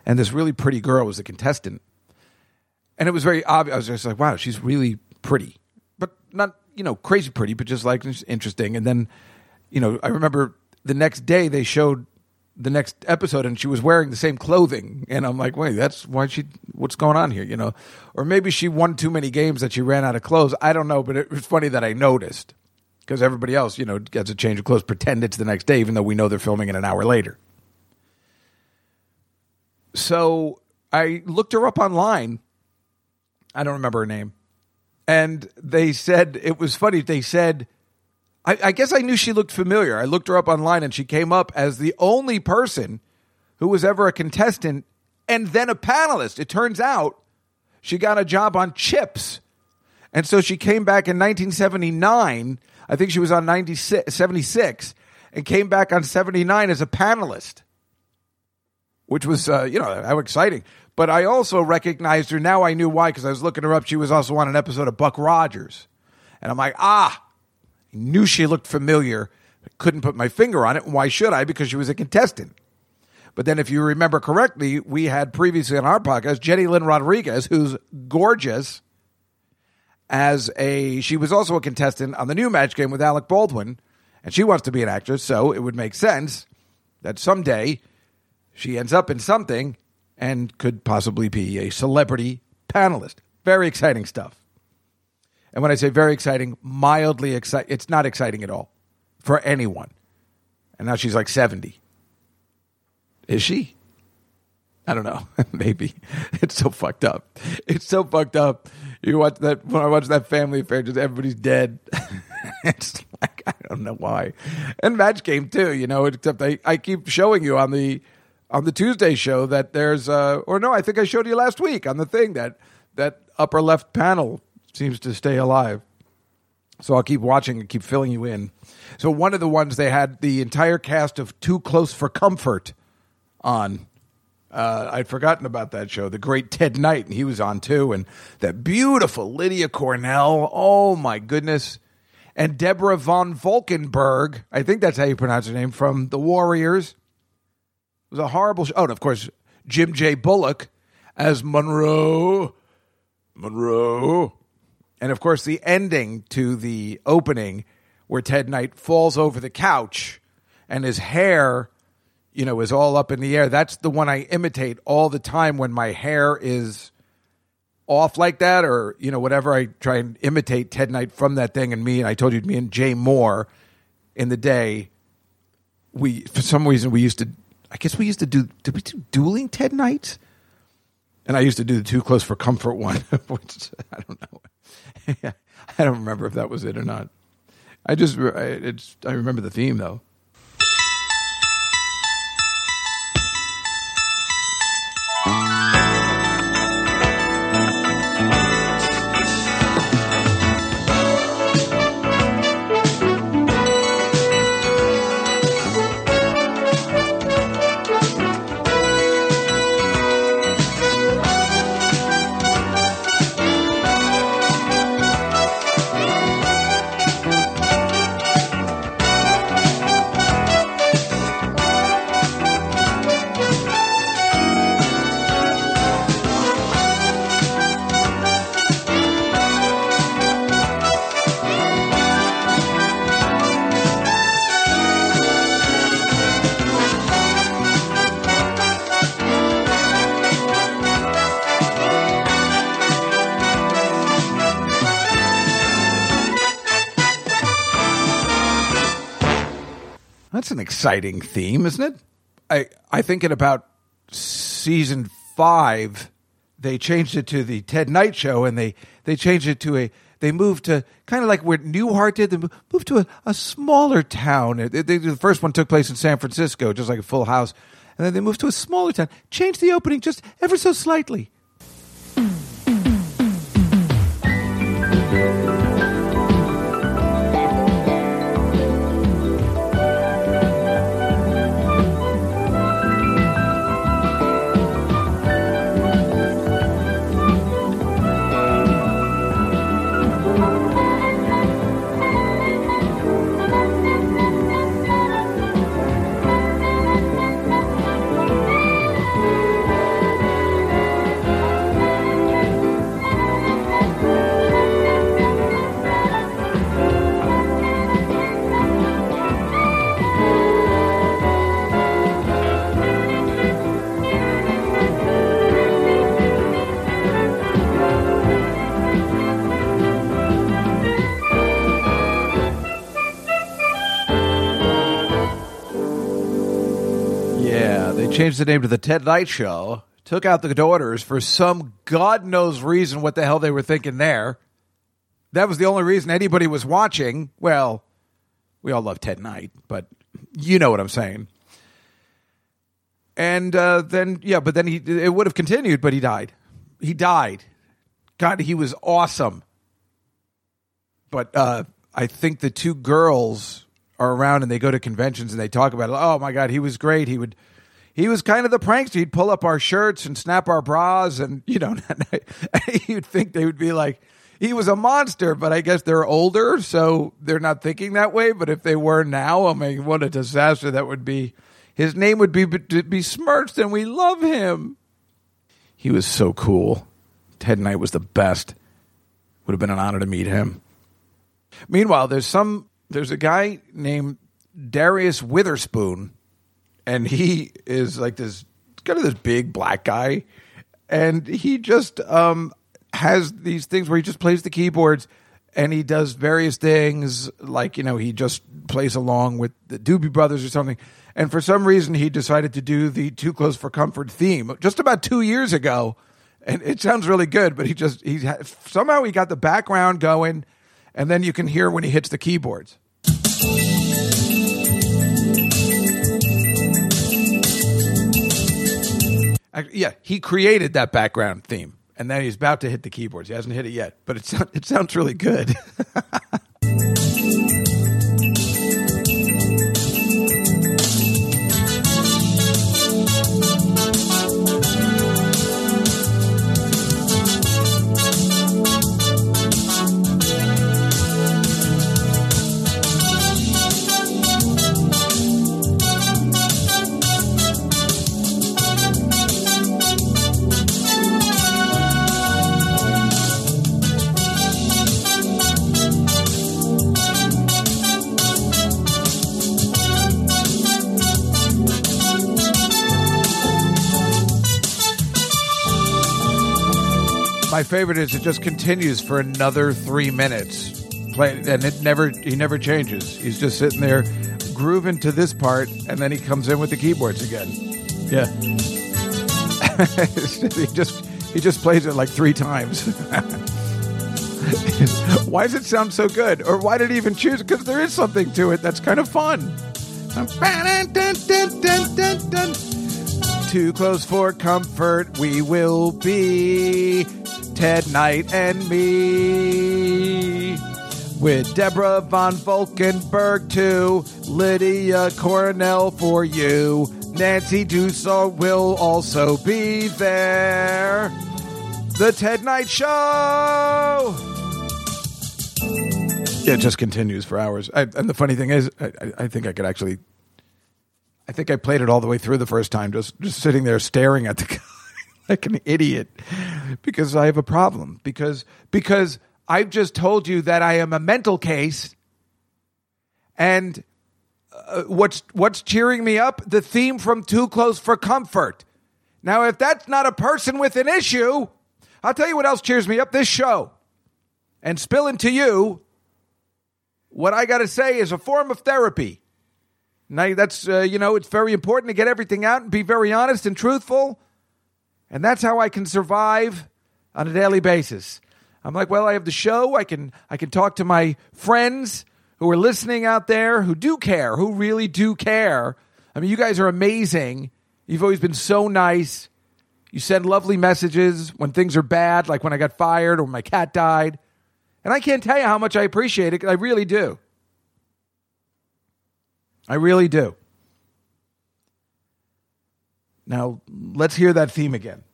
and this really pretty girl was a contestant, and it was very obvious. I was just like, wow, she's really pretty, but not, you know, crazy pretty, but just like interesting. And then, you know, I remember the next day they showed the next episode and she was wearing the same clothing. And i'm like wait that's why she what's going on here you know? Or maybe she won too many games that she ran out of clothes. I don't know but it was funny that i noticed because everybody else you know gets a change of clothes pretend it's the next day even though we know they're filming it an hour later. So i looked her up online. I don't remember her name. And they said it was funny they said I, I, guess I knew she looked familiar. I looked her up online and she came up as the only person who was ever a contestant and then a panelist. It turns out she got a job on Chips. And so she came back in 1979. I think she was on 96, 76 and came back on 79 as a panelist, which was, uh, you know, how exciting. But I also recognized her. Now I knew why because I was looking her up. She was also on an episode of Buck Rogers. And I'm like, ah, knew she looked familiar, couldn't put my finger on it. Why should I? Because she was a contestant. But then, if you remember correctly, we had previously on our podcast Jenny Lynn Rodriguez, who's gorgeous as a. She was also a contestant on the new match game with Alec Baldwin, and she wants to be an actress, so it would make sense that someday she ends up in something and could possibly be a celebrity panelist. Very exciting stuff. And when I say very exciting, mildly exciting, it's not exciting at all for anyone. And now she's like 70. Is she? I don't know. *laughs* Maybe it's so fucked up. It's so fucked up. You watch that when I watch that Family Affair, just everybody's dead. *laughs* it's like I don't know why. And Match Game too. You know, except I, I keep showing you on the on the Tuesday show that there's uh or no, I think I showed you last week on the thing that that upper left panel seems to stay alive. So I'll keep watching and keep filling you in. So one of the ones they had the entire cast of Too Close for Comfort on. Uh, I'd forgotten about that show. The great Ted Knight, and he was on too. And that beautiful Lydia Cornell. Oh my goodness. And Deborah von Valkenburgh. I think that's how you pronounce her name from The Warriors. It was a horrible show. Oh, and of course, Jim J. Bullock as Monroe. Monroe. And of course, the ending to the opening where Ted Knight falls over the couch and his hair, you know, is all up in the air. That's the one I imitate all the time when my hair is off like that or, you know, whatever. I try and imitate Ted Knight from that thing. And me, and I told you, me and Jay Mohr in the day, we, for some reason, we used to, I guess we used to do, did we do dueling Ted Knights? And I used to do the too close for comfort one, *laughs* which I don't know. *laughs* I don't remember if that was it or not. I just I, I remember the theme though. Exciting theme, isn't it? I I think in about season five, they changed it to the Ted Knight show, and they they changed it to a they moved to kind of like where Newhart did. They moved to a, a smaller town. They- they- the first one took place in San Francisco, just like a Full House, and then they moved to a smaller town. Changed the opening just ever so slightly. Changed the name to the Ted Knight Show. Took out the daughters for some God knows reason. What the hell they were thinking there? That was the only reason anybody was watching. Well, we all love Ted Knight, but you know what I'm saying. And uh, then, yeah, but then he it would have continued, but he died. He died. God, he was awesome. But uh, I think the two girls are around and they go to conventions and they talk about it. Oh my God, he was great. He would, he was kind of the prankster. He'd pull up our shirts and snap our bras, and you know, *laughs* you'd think they would be like, he was a monster. But I guess they're older, so they're not thinking that way. But if they were now, I mean, what a disaster that would be. His name would be besmirched, and we love him. He was so cool. Ted Knight was the best. Would have been an honor to meet him. Meanwhile, there's some there's a guy named Darius Witherspoon, and he is like this kind of this big black guy, and he just um, has these things where he just plays the keyboards, and he does various things like you know he just plays along with the Doobie Brothers or something. And for some reason, he decided to do the "Too Close for Comfort" theme just about two years ago, and it sounds really good. But he just he somehow he got the background going, and then you can hear when he hits the keyboards. Yeah, he created that background theme, and then he's about to hit the keyboards. He hasn't hit it yet, but it sound, it sounds really good. *laughs* My favorite is it just continues for another three minutes, play, and it never he never changes. He's just sitting there grooving to this part, and then he comes in with the keyboards again. Yeah, *laughs* he just he just plays it like three times. *laughs* why does it sound so good, or why did he even choose? Because there is something to it that's kind of fun. Too close for comfort, we will be. Ted Knight and me. With Deborah Von Valkenburgh, too. Lydia Cornell for you. Nancy Dussault will also be there. The Ted Knight Show! Yeah, it just continues for hours. I, and the funny thing is, I, I- think I could actually. I think I played it all the way through the first time, just just sitting there staring at the *laughs* like an idiot because I have a problem because because I've just told you that I am a mental case, and uh, what's what's cheering me up? The theme from Too Close for Comfort. Now, if that's not a person with an issue, I'll tell you what else cheers me up. This show and spilling to you what I got to say is a form of therapy. Now, that's, uh, you know, it's very important to get everything out and be very honest and truthful. And that's how I can survive on a daily basis. I'm like, well, I have the show. I can, I can talk to my friends who are listening out there who do care, who really do care. I mean, you guys are amazing. You've always been so nice. You send lovely messages when things are bad, like when I got fired or my cat died. And I can't tell you how much I appreciate it. I really do. I really do. Now, let's hear that theme again.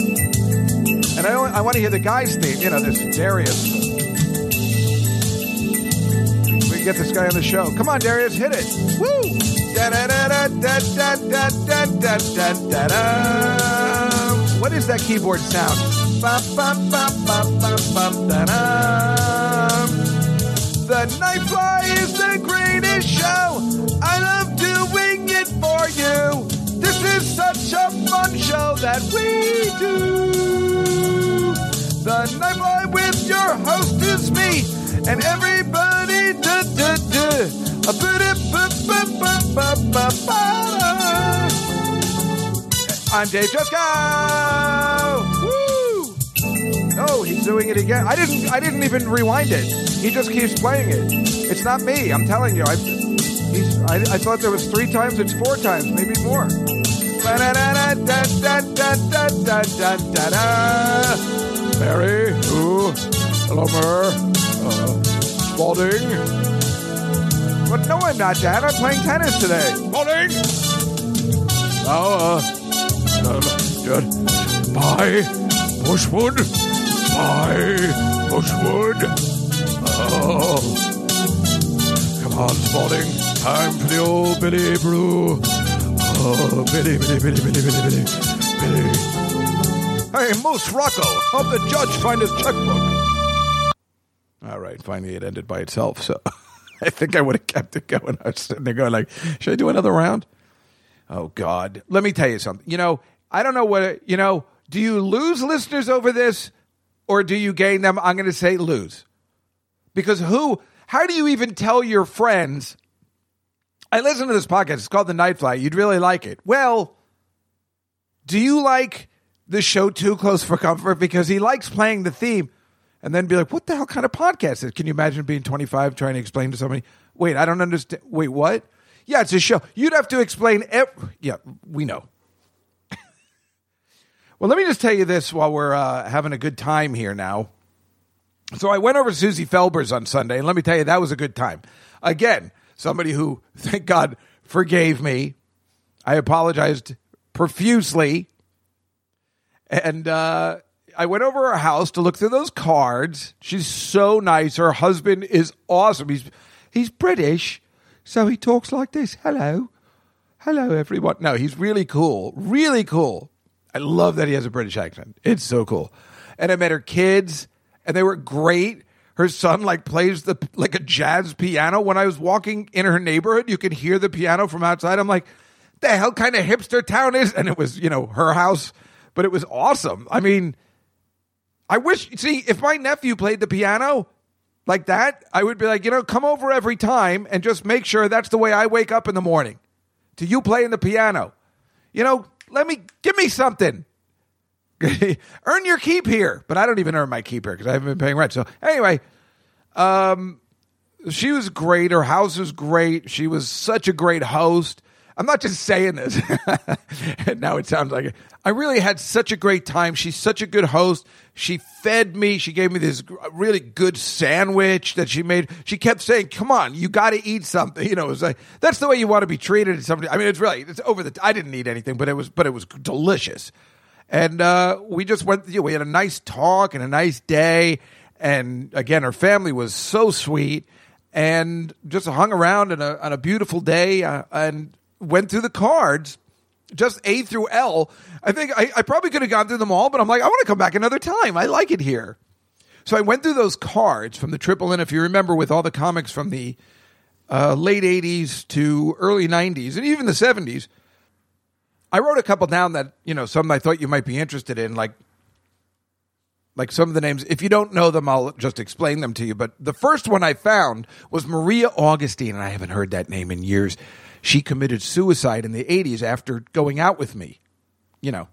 and I, I want to hear the guy's theme, you know, this Darius. We get this guy on the show. Come on, Darius, hit it. Woo! What is that keyboard sound? The Nightfly is the greatest show. I love for you. This is such a fun show that we do. The Nightfly with your host is me and everybody. A ba. I'm Dave. Woo! Oh, he's doing it again. I didn't. I didn't even rewind it. He just keeps playing it. It's not me. I'm telling you. I, I, I thought there was three times. It's four times, maybe more. Mary, ooh, Lomer, uh, Balding. But no, I'm not, Dad. I'm playing tennis today. Balding. Now, uh, um, good. Bye, Bushwood. Bye, Bushwood. Oh, come on, Spalding. Time for the old Billy Brew. Oh, Billy, Billy, Billy, Billy, Billy, Billy, Billy. Hey, Moose Rocco, help the judge find his checkbook. All right, finally it ended by itself, so *laughs* I think I would have kept it going. I was sitting there going like, should I do another round? Oh God. Let me tell you something. You know, I don't know what, you know, do you lose listeners over this? or do you gain them? I'm going to say lose. Because who, how do you even tell your friends, I listen to this podcast, it's called The Night Flight, you'd really like it. Well, do you like the show Too Close for Comfort? Because he likes playing the theme and then be like, what the hell kind of podcast is? Can you imagine being 25 trying to explain to somebody, wait, I don't understand. Wait, what? Yeah, it's a show. You'd have to explain. Ev- yeah, we know. *laughs* well, let me just tell you this while we're uh, having a good time here now. So I went over to Susie Felber's on Sunday, and let me tell you, that was a good time. Again, somebody who, thank God, forgave me. I apologized profusely. And uh, I went over her house to look through those cards. She's so nice. Her husband is awesome. He's he's British, so he talks like this. Hello. Hello, everyone. No, he's really cool. Really cool. I love that he has a British accent. It's so cool. And I met her kids, and they were great. Her son like plays the like a jazz piano. When I was walking in her neighborhood, you could hear the piano from outside. I'm like, the hell kind of hipster town is? And it was, you know, her house, but it was awesome. I mean, I wish, see, if my nephew played the piano like that, I would be like, you know, come over every time and just make sure that's the way I wake up in the morning to you playing the piano. You know, let me, give me something. *laughs* earn your keep here. But I don't even earn my keep here because I haven't been paying rent. So anyway, um, she was great. Her house was great. She was such a great host. I'm not just saying this. And *laughs* now it sounds like it. I really had such a great time. She's such a good host. She fed me. She gave me this really good sandwich that she made. She kept saying, "Come on, you got to eat something." *laughs* You know, it was like that's the way you want to be treated. Somebody. I mean, it's really it's over the. I didn't eat anything, but it was but it was delicious. And uh, we just went. You know, we had a nice talk and a nice day. And again, her family was so sweet and just hung around on a, on a beautiful day. Uh, and went through the cards, just A through L. I think I, I probably could have gone through them all, but I'm like, I want to come back another time. I like it here. So I went through those cards from the Triple Inn, if you remember, with all the comics from the uh, late 80s to early 90s and even the 70s. I wrote a couple down that, you know, some I thought you might be interested in, like like some of the names. If you don't know them, I'll just explain them to you. But the first one I found was Maria Augustine, and I haven't heard that name in years she committed suicide in the 80s after going out with me. You know,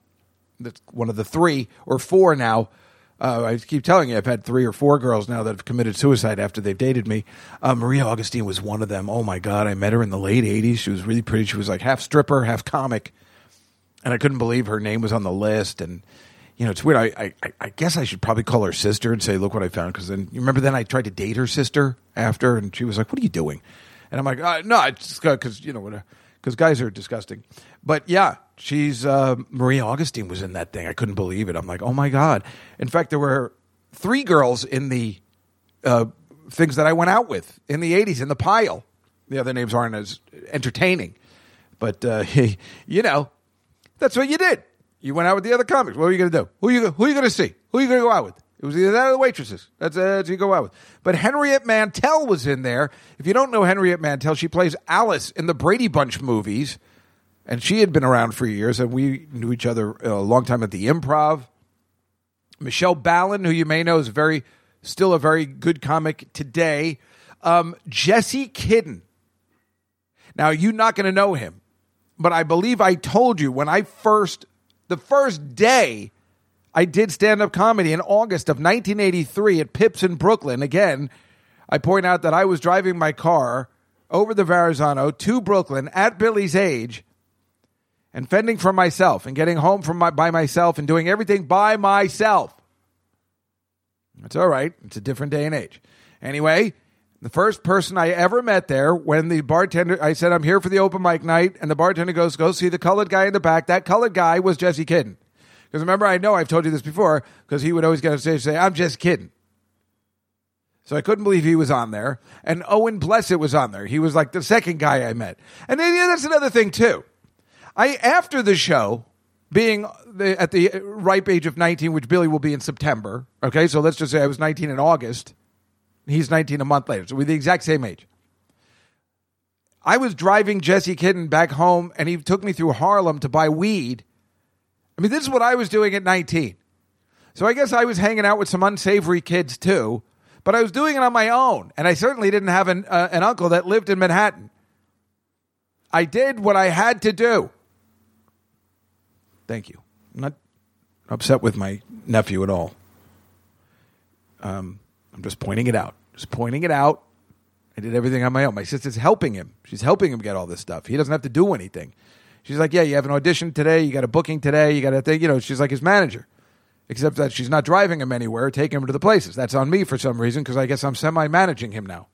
that's one of the three or four now. Uh, I keep telling you, I've had three or four girls now that have committed suicide after they've dated me. Uh, Maria Augustine was one of them. Oh my God, I met her in the late 80s. She was really pretty. She was like half stripper, half comic. And I couldn't believe her name was on the list. And, you know, it's weird. I, I, I guess I should probably call her sister and say, look what I found. Because then, you remember then I tried to date her sister after, and she was like, what are you doing? And I'm like, uh, no, it's because you know because guys are disgusting. But yeah, she's uh, Marie Augustine was in that thing. I couldn't believe it. I'm like, oh my god. In fact, there were three girls in the uh, things that I went out with in the '80s in the pile. The other names aren't as entertaining, but uh, *laughs* you know, that's what you did. You went out with the other comics. What are you going to do? Who are you who you going to see? Who are you going to go out with? It was either that or the waitresses. That's, uh, that's who you go out with. But Henriette Mantel was in there. If you don't know Henriette Mantel, she plays Alice in the Brady Bunch movies, and she had been around for years, and we knew each other a long time at the Improv. Michelle Balan, who you may know is very, still a very good comic today. Um, Jesse Kidden. Now you're not going to know him, but I believe I told you when I first, the first day I did stand up comedy in August of 1983 at Pips in Brooklyn. Again, I point out that I was driving my car over the Verrazano to Brooklyn at Billy's age and fending for myself and getting home from my, by myself and doing everything by myself. That's all right. It's a different day and age. Anyway, the first person I ever met there, when the bartender, I said, I'm here for the open mic night, and the bartender goes, Go see the colored guy in the back. That colored guy was Jesse Kidden. Because remember, I know I've told you this before, because he would always get on stage and say, I'm just kidding. So I couldn't believe he was on there. And Owen Blessett was on there. He was like the second guy I met. And then, yeah, that's another thing, too. I, after the show, being the, at the ripe age of 19, which Billy will be in September, okay, so let's just say I was 19 in August. He's 19 a month later. So we're the exact same age. I was driving Jesse Kidden back home, and he took me through Harlem to buy weed I mean, this is what I was doing at 19. So I guess I was hanging out with some unsavory kids too, but I was doing it on my own, and I certainly didn't have an uh, an uncle that lived in Manhattan. I did what I had to do. Thank you. I'm not upset with my nephew at all. Um, I'm just pointing it out. Just pointing it out. I did everything on my own. My sister's helping him. She's helping him get all this stuff. He doesn't have to do anything. She's like, yeah, you have an audition today. You got a booking today. You got a thing. You know, she's like his manager, except that she's not driving him anywhere, taking him to the places. That's on me for some reason because I guess I'm semi managing him now,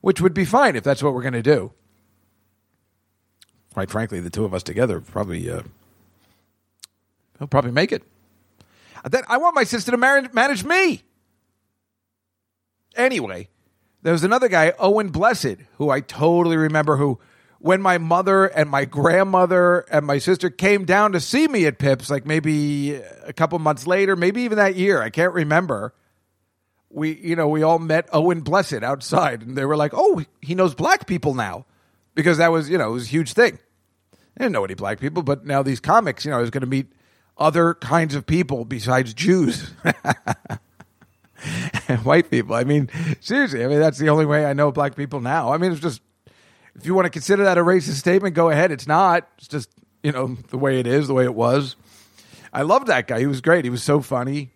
which would be fine if that's what we're going to do. Quite frankly, the two of us together probably uh, he'll probably make it. Then I want my sister to manage, manage me. Anyway, there was another guy, Owen Blessed, who I totally remember who when my mother and my grandmother and my sister came down to see me at Pips, like maybe a couple months later, maybe even that year, I can't remember. We, you know, we all met Owen Blessed outside, and they were like, "Oh, he knows black people now," because that was, you know, it was a huge thing. I didn't know any black people, but now these comics, you know, I was going to meet other kinds of people besides Jews *laughs* *laughs* white people. I mean, seriously, I mean that's the only way I know black people now. I mean, it's just if you want to consider that a racist statement, go ahead. It's not. It's just you know the way it is, the way it was. I loved that guy. He was great. He was so funny.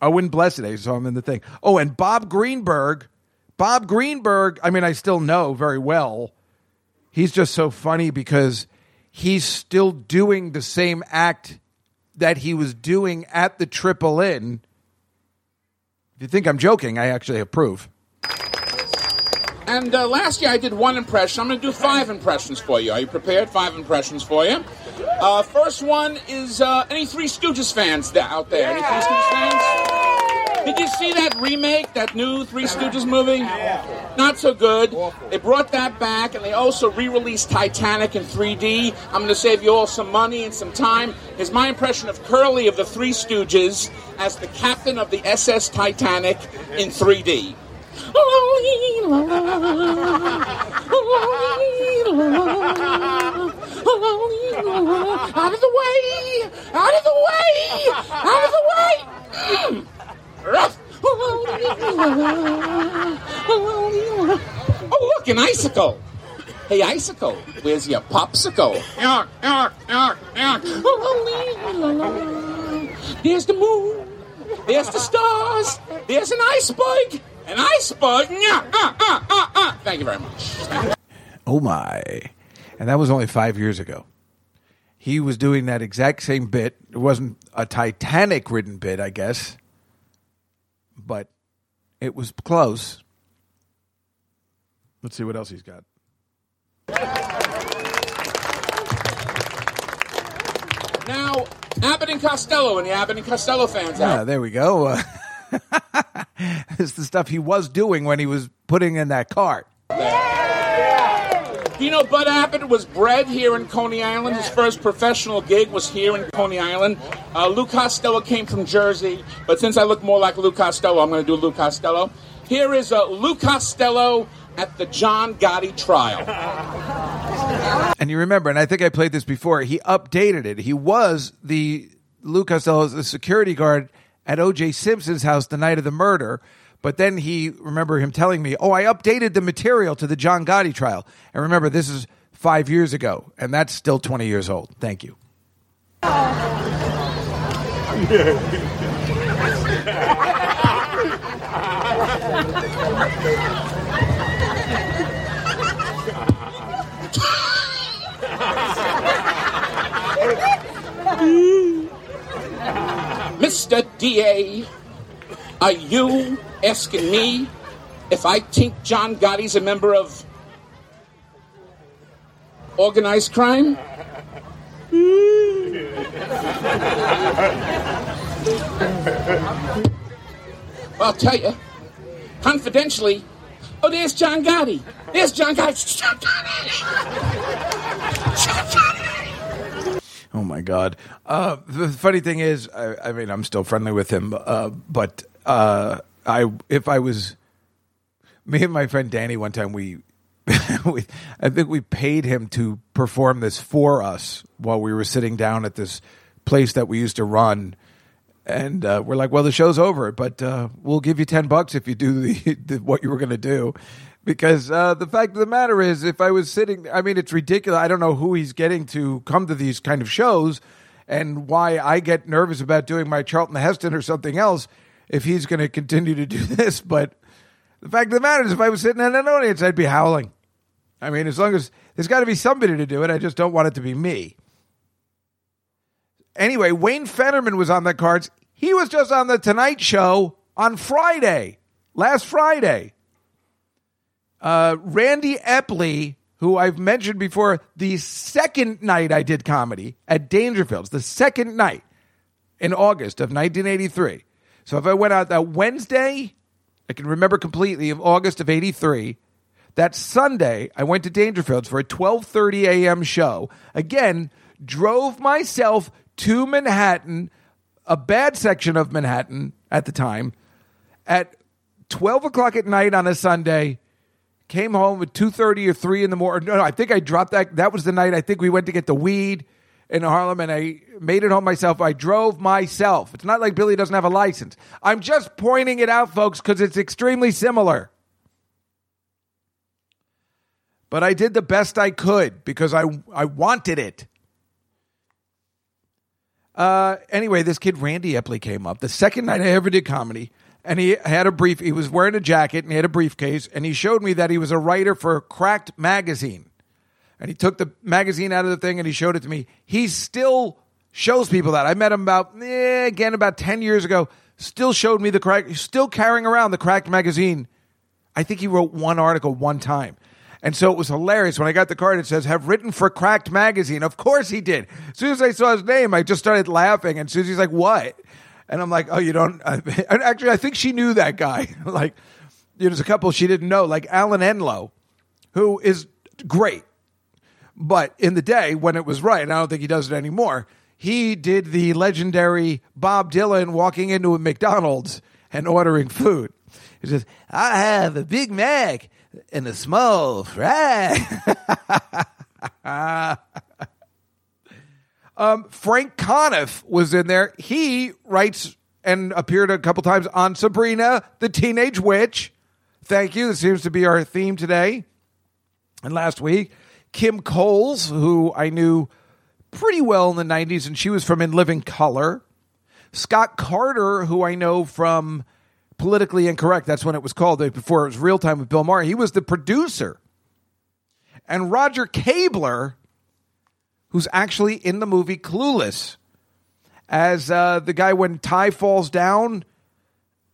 I Owen Blessed, I saw him in the thing. Oh, and Bob Greenberg. Bob Greenberg. I mean, I still know very well. He's just so funny because he's still doing the same act that he was doing at the Triple Inn. If you think I'm joking, I actually approve. And uh, last year I did one impression. I'm going to do five impressions for you. Are you prepared? Five impressions for you. Uh, first one is uh, any Three Stooges fans out there? Any Three Stooges fans? Did you see that remake, that new Three Stooges movie? Not so good. They brought that back, and they also re-released Titanic in 3D. I'm going to save you all some money and some time. Is my impression of Curly of the Three Stooges as the captain of the SS Titanic in 3D. Out of the way! Out of the way! Out of the way! *laughs* Oh, look, an icicle! Hey, icicle, where's your popsicle? Yuck, yuck, yuck, yuck. There's the moon. There's the stars. There's an iceberg. An iceberg. Yeah, uh, uh, uh, uh. Thank you very much. Oh my. And that was only five years ago. He was doing that exact same bit. It wasn't a Titanic ridden bit, I guess, but it was close. Let's see what else he's got. Now, Abbott and Costello and the Abbott and Costello fans Yeah, out. there we go. *laughs* Uh, it's the stuff he was doing when he was putting in that cart. You know, Bud Abbott was bred here in Coney Island. His first professional gig was here in Coney Island. Uh, Lou Costello came from Jersey, but since I look more like Lou Costello, I'm going to do Lou Costello. Here is uh, Lou Costello at the John Gotti trial. *laughs* And you remember, and I think I played this before, he updated it. He was the Lou Costello's the security guard at O.J. Simpson's house the night of the murder. But then he remember him telling me, "Oh, I updated the material to the John Gotti trial." And remember, this is five years ago, and that's still twenty years old. Thank you. *laughs* Mr. DA, are you asking me if I think John Gotti's a member of organized crime? Well, *laughs* I'll tell you, confidentially. Oh, there's John Gotti. There's John Gotti. John Gotti. Oh my God! Uh, the funny thing is, I, I mean, I'm still friendly with him, uh, but uh, I if I was me and my friend Danny one time we. *laughs* we, I think we paid him to perform this for us while we were sitting down at this place that we used to run And uh, we're like, well, the show's over, but uh, we'll give you 10 bucks if you do the, *laughs* the what you were going to do. Because uh, the fact of the matter is, if I was sitting, I mean, it's ridiculous. I don't know who he's getting to come to these kind of shows and why I get nervous about doing my Charlton Heston or something else if he's going to continue to do *laughs* this. But the fact of the matter is, if I was sitting in an audience, I'd be howling. I mean, as long as there's got to be somebody to do it, I just don't want it to be me. Anyway, Wayne Federman was on the cards. He was just on the Tonight Show on Friday, last Friday. Uh, Randy Epley, who I've mentioned before, the second night I did comedy at Dangerfields, the second night in August of 1983. So if I went out that Wednesday, I can remember completely of August of 83. That Sunday, I went to Dangerfields for a 12:30 a.m. show. Again, drove myself to Manhattan, a bad section of Manhattan at the time, at 12 o'clock at night on a Sunday. Came home at 2.30 or 3 in the morning. No, no, I think I dropped that. That was the night I think we went to get the weed in Harlem and I made it home myself. I drove myself. It's not like Billy doesn't have a license. I'm just pointing it out, folks, because it's extremely similar. But I did the best I could because I, I wanted it. Uh, anyway, this kid Randy Epley came up the second night I ever did comedy, and he had a brief. He was wearing a jacket and he had a briefcase, and he showed me that he was a writer for Cracked magazine. And he took the magazine out of the thing and he showed it to me. He still shows people that. I met him about eh, again about ten years ago. Still showed me the crack. Still carrying around the Cracked magazine. I think he wrote one article one time. And so it was hilarious. When I got the card, it says, have written for Cracked Magazine. Of course he did. As soon as I saw his name, I just started laughing. And Susie's like, what? And I'm like, oh, you don't. *laughs* Actually, I think she knew that guy. *laughs* like, there's a couple she didn't know, like Alan Enlow, who is great. But in the day when it was right, and I don't think he does it anymore, he did the legendary Bob Dylan walking into a McDonald's and ordering food. He says, I have a Big Mac and a small fry. *laughs* um, Frank Conniff was in there. He writes and appeared a couple times on Sabrina, the Teenage Witch. Thank you. This seems to be our theme today. And last week, Kim Coles, who I knew pretty well in the 90s, and she was from In Living Color. Scott Carter, who I know from Politically Incorrect, that's when it was called, before it was Real Time with Bill Maher. He was the producer. And Roger Kabler, who's actually in the movie Clueless, as uh, the guy when Tai falls down.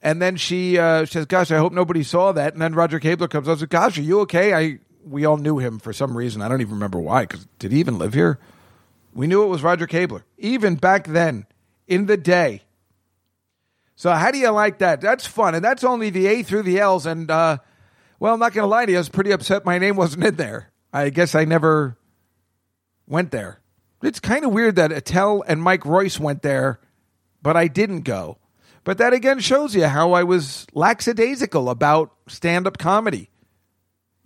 And then she uh, says, "Gosh, I hope nobody saw that." And then Roger Kabler comes up and says, "Gosh, are you okay?" I we all knew him for some reason. I don't even remember why. Because did he even live here? We knew it was Roger Kabler, even back then in the day. So how do you like that? That's fun, and that's only the A through the L's. And uh, well, I'm not going to lie to you, I was pretty upset my name wasn't in there. I guess I never went there. It's kind of weird that Attell and Mike Royce went there, but I didn't go. But that again shows you how I was lackadaisical about stand up comedy.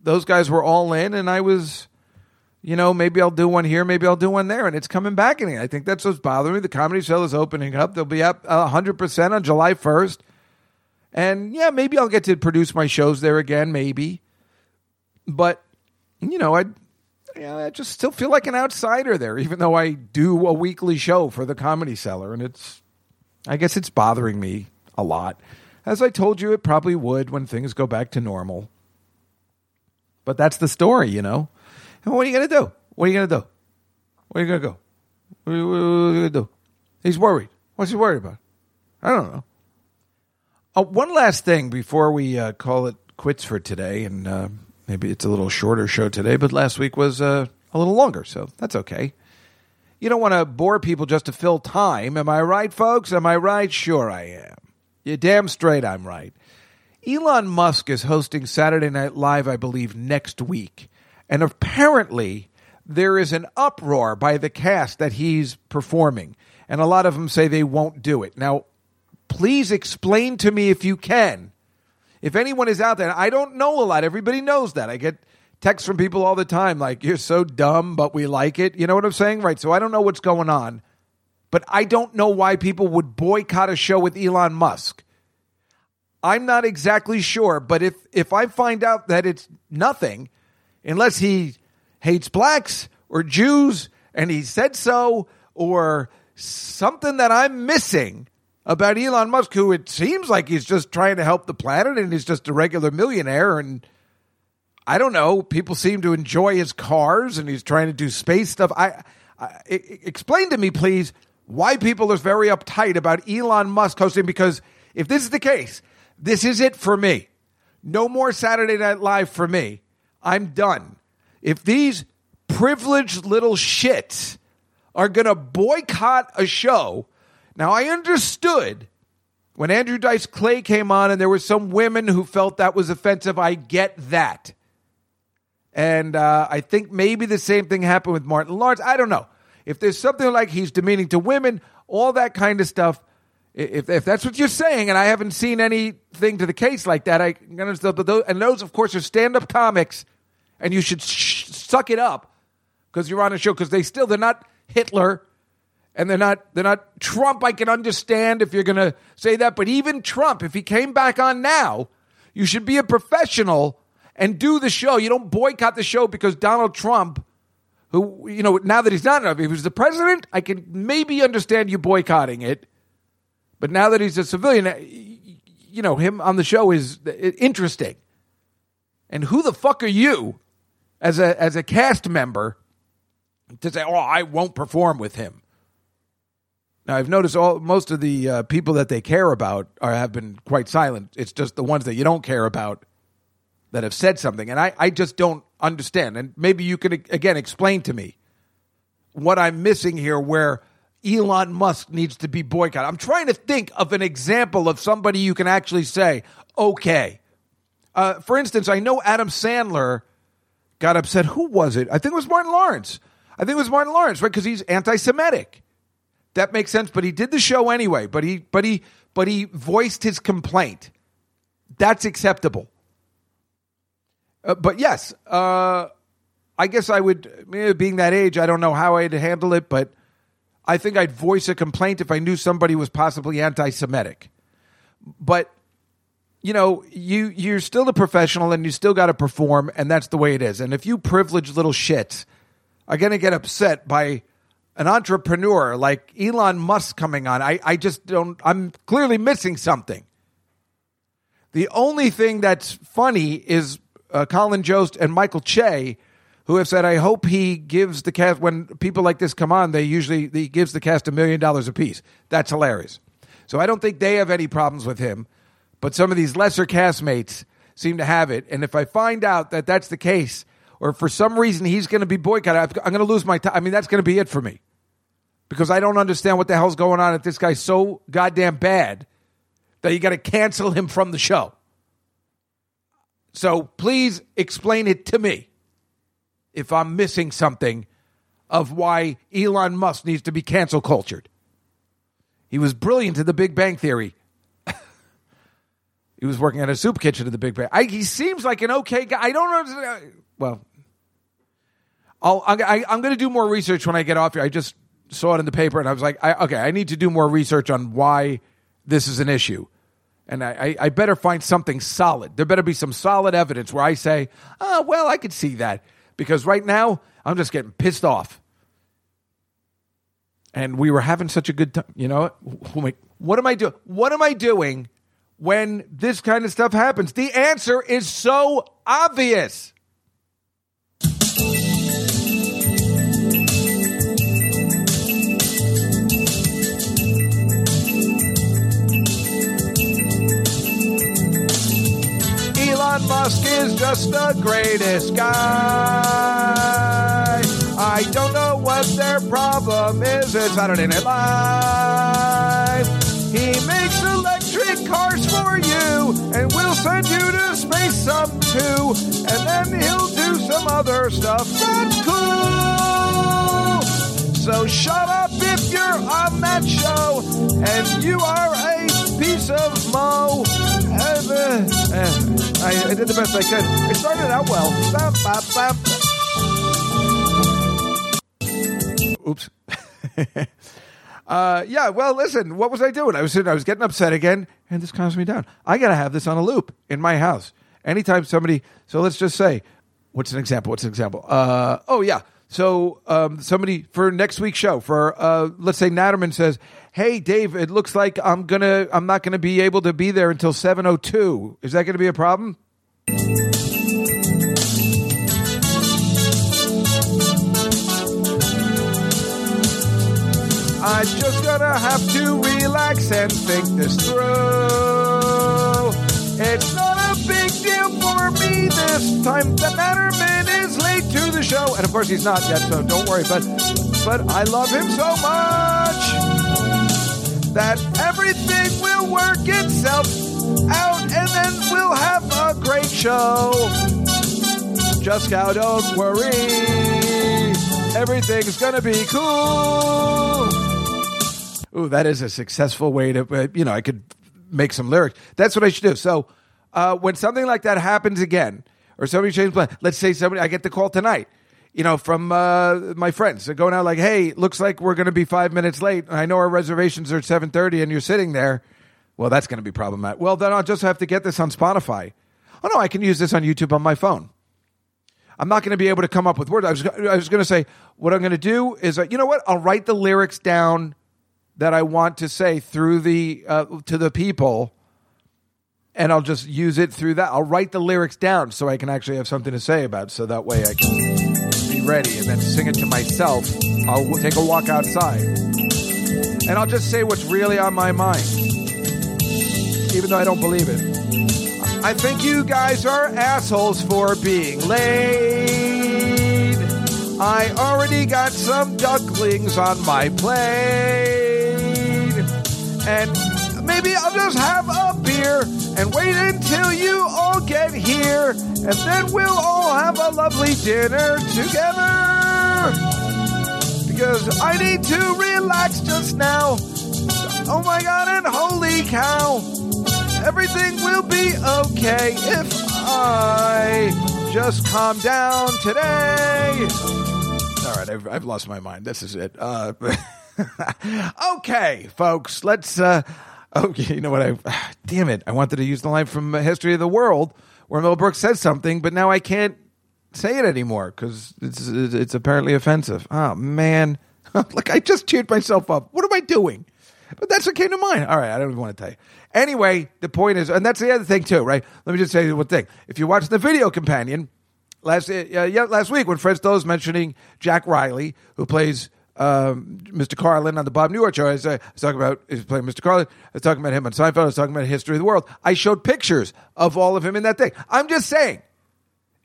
Those guys were all in, and I was, you know, maybe I'll do one here, maybe I'll do one there, and it's coming back again. I think that's what's bothering me. The comedy show is opening up. They'll be up 100% on July 1st. And yeah, maybe I'll get to produce my shows there again, maybe. But, you know, I yeah, I just still feel like an outsider there, even though I do a weekly show for the Comedy Cellar, and it's, I guess it's bothering me a lot. As I told you, it probably would when things go back to normal. But that's the story, you know. And what are you gonna do? What are you gonna do? Where are you gonna go? What are you, what are you gonna do? He's worried. What's he worried about? I don't know. Uh, one last thing before we uh, call it quits for today, and uh, maybe it's a little shorter show today, but last week was uh, a little longer, so that's okay. You don't want to bore people just to fill time. Am I right, folks? Am I right? Sure, I am. You're damn straight I'm right. Elon Musk is hosting Saturday Night Live, I believe, next week. And apparently, there is an uproar by the cast that he's performing. And a lot of them say they won't do it. Now, please explain to me if you can. If anyone is out there, I don't know a lot. Everybody knows that. I get texts from people all the time like, you're so dumb, but we like it. You know what I'm saying? Right. So I don't know what's going on. but I don't know why people would boycott a show with Elon Musk. I'm not exactly sure, but if if I find out that it's nothing, unless he hates blacks or Jews and he said so, or something that I'm missing about Elon Musk, who it seems like he's just trying to help the planet and he's just a regular millionaire and I don't know. People seem to enjoy his cars, and he's trying to do space stuff. I, I, explain to me, please, why people are very uptight about Elon Musk hosting. Because if this is the case, this is it for me. No more Saturday Night Live for me. I'm done. If these privileged little shits are going to boycott a show, now I understood when Andrew Dice Clay came on and there were some women who felt that was offensive. I get that. And uh, I think maybe the same thing happened with Martin Lawrence. I don't know. If there's something like he's demeaning to women, all that kind of stuff, if, if that's what you're saying, and I haven't seen anything to the case like that, I understand. And those, of course, are stand up comics, and you should sh- suck it up because you're on a show because they still, they're not Hitler and they're not they're not Trump. I can understand if you're going to say that, but even Trump, if he came back on now, you should be a professional and do the show. You don't boycott the show because Donald Trump, who, you know, now that he's not, if he was the president, I can maybe understand you boycotting it. But now that he's a civilian, you know, him on the show is interesting. And who the fuck are you as a, as a cast member to say, oh, I won't perform with him? Now I've noticed all most of the uh, people that they care about are have been quite silent. It's just the ones that you don't care about that have said something, and I, I just don't understand. And maybe you can again explain to me what I'm missing here, where Elon Musk needs to be boycotted. I'm trying to think of an example of somebody you can actually say, okay. Uh, for instance, I know Adam Sandler got upset. Who was it? I think it was Martin Lawrence. I think it was Martin Lawrence, right? Because he's anti-Semitic. That makes sense. But he did the show anyway. But he, but he, but he voiced his complaint. That's acceptable. Uh, but yes, uh, I guess I would, being that age, I don't know how I'd handle it, but I think I'd voice a complaint if I knew somebody was possibly anti Semitic. But you know, you you're still a professional and you still got to perform, and that's the way it is. And if you privileged little shits are going to get upset by an entrepreneur like Elon Musk coming on, I, I just don't. I'm clearly missing something. The only thing that's funny is uh, Colin Jost and Michael Che, who have said, "I hope he gives the cast when people like this come on. They usually he gives the cast a million dollars apiece. That's hilarious. So I don't think they have any problems with him, but some of these lesser castmates seem to have it. And if I find out that that's the case, or for some reason he's going to be boycotted, I'm going to lose my time. I mean, that's going to be it for me because I don't understand what the hell's going on. If this guy's so goddamn bad that you got to cancel him from the show. So please explain it to me if I'm missing something of why Elon Musk needs to be cancel cultured. He was brilliant in the Big Bang Theory. *laughs* he was working at a soup kitchen in the Big Bang. I, he seems like an okay guy. I don't know. Well, I'll, I, am going to do more research when I get off here. I just saw it in the paper and I was like, I, okay, I need to do more research on why this is an issue and I, I, better find something solid. There better be some solid evidence where I say, oh, well, I could see that. Because right now, I'm just getting pissed off. And we were having such a good time. You know, what am I doing? What am I doing when this kind of stuff happens? The answer is so obvious. Musk is just the greatest guy. I don't know what their problem is. It's Saturday Night Live. He makes electric cars for you, and we'll send you to space some too. And then he'll do some other stuff that's cool. So shut up if you're on that show, and you are a piece of mo. Uh, uh, I, I, did the best I could. It started out well. Bap, bap, bap. Oops. *laughs* Uh, yeah, well, listen, what was I doing? I was sitting, I was getting upset again, and this calms me down. I got to have this on a loop in my house. Anytime somebody, so let's just say, what's an example? What's an example? Uh, oh, yeah. So um, somebody for next week's show, for uh, let's say Naturman says, "Hey, Dave, it looks like I'm gonna, I'm not gonna be able to be there until 7:02. Is that gonna be a problem?" I'm just gonna have to relax and think this through. It's not a big deal for me this time. The to the show, and of course he's not yet, so don't worry. But but I love him so much that everything will work itself out, and then we'll have a great show. Just now, don't worry. Everything's gonna be cool. Ooh, that is a successful way to, uh, you know, I could make some lyrics. That's what I should do. So uh, when something like that happens again, or somebody changes plan, let's say somebody, I get the call tonight, you know, from uh, my friends. They're going out like, hey, looks like we're going to be five minutes late. I know our reservations are at 7.30 and you're sitting there. Well, that's going to be problematic. Well, then I'll just have to get this on Spotify. Oh, no, I can use this on YouTube on my phone. I'm not going to be able to come up with words. I was, I was going to say, what I'm going to do is, uh, you know what? I'll write the lyrics down that I want to say through the uh, to the people, and I'll just use it through that. I'll write the lyrics down so I can actually have something to say about. It, so that way I can be ready and then sing it to myself. I'll take a walk outside, and I'll just say what's really on my mind, even though I don't believe it. I think you guys are assholes for being late. I already got some ducklings on my plate. And maybe I'll just have a beer and wait until you all get here. And then we'll all have a lovely dinner together. Because I need to relax just now. Oh my god, and holy cow. Everything will be okay if I just calm down today. All right, I've, I've lost my mind. This is it. Uh, *laughs* okay, folks, let's. Uh, okay, you know what? I *sighs* damn it! I wanted to use the line from History of the World where Mel Brooks said something, but now I can't say it anymore because it's it's apparently offensive. Oh man, *laughs* like I just cheered myself up. What am I doing? But that's what came to mind. All right, I don't even want to tell you. Anyway, the point is, and that's the other thing too, right? Let me just say one thing. If you watch the video companion last uh, yeah, last week when Fred Stoller was mentioning Jack Riley, who plays um, Mr. Carlin on the Bob Newhart show, I was, uh, I was talking about he's playing Mr. Carlin. I was talking about him on Seinfeld. I was talking about History of the World. I showed pictures of all of him in that thing. I'm just saying,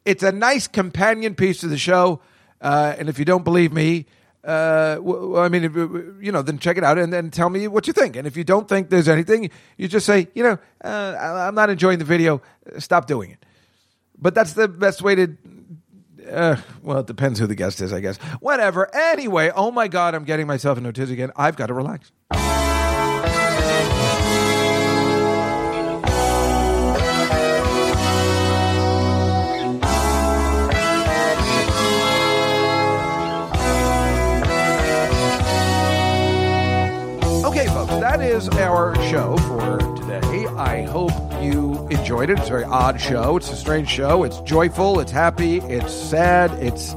it's a nice companion piece to the show. Uh, and if you don't believe me, uh, w- I mean, you know, then check it out and then tell me what you think. And if you don't think there's anything, you just say, you know, uh, I'm not enjoying the video. Stop doing it. But that's the best way to. Uh, well, it depends who the guest is, I guess. Whatever. Anyway, oh my God, I'm getting myself into a tizzy again. I've got to relax. Okay, folks, that is our show for. I hope you enjoyed it. It's a very odd show. It's a strange show. It's joyful. It's happy. It's sad. It's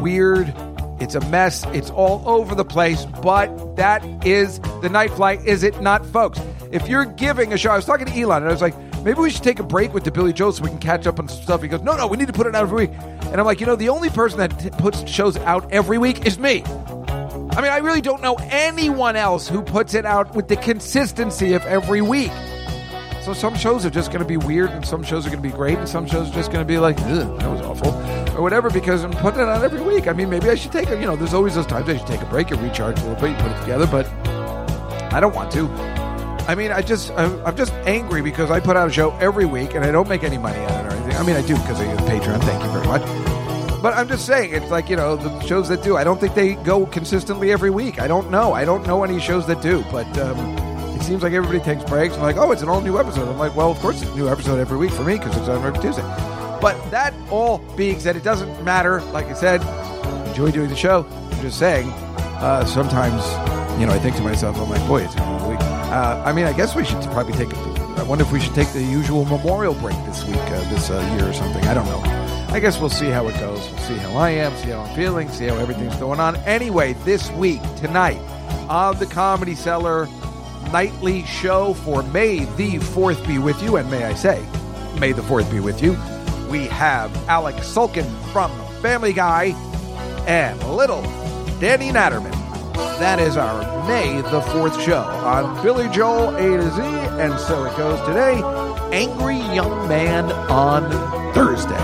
weird. It's a mess. It's all over the place. But that is the night flight, is it not, folks? If you're giving a show, I was talking to Elon and I was like, maybe we should take a break with the Billy Joel so we can catch up on some stuff. He goes, no, no, we need to put it out every week. And I'm like, you know, the only person that t- puts shows out every week is me. I mean, I really don't know anyone else who puts it out with the consistency of every week. So some shows are just going to be weird, and some shows are going to be great, and some shows are just going to be like, that was awful, or whatever. Because I'm putting it out every week. I mean, maybe I should take a, you know, there's always those times I should take a break, and recharge a little bit, you put it together, but I don't want to. I mean, I just, I'm I'm just angry because I put out a show every week, and I don't make any money on it or anything. I mean, I do because I use Patreon. Thank you very much. But I'm just saying, it's like, you know, the shows that do, I don't think they go consistently every week. I don't know. I don't know any shows that do, but um, seems like everybody takes breaks. I'm like, oh, it's an all new episode. I'm like, well, of course it's a new episode every week for me because it's on every Tuesday. But that all being said, it doesn't matter. Like I said, enjoy doing the show. I'm just saying, uh, sometimes you know, I think to myself, I'm like, boy, it's a week. Uh, I mean, I guess we should probably take. I wonder if we should take the usual Memorial break this week, uh, this uh, year or something. I don't know. I guess we'll see how it goes. We'll see how I am, see how I'm feeling, see how everything's going on. Anyway, this week, tonight, of the Comedy Cellar nightly show for May the 4th be with you, and may I say, May the 4th be with you, we have Alex Sulkin from Family Guy and little Danny Naturman. That is our May the 4th show on Billy Joel A to Z, and so it goes today. Angry Young Man on Thursday.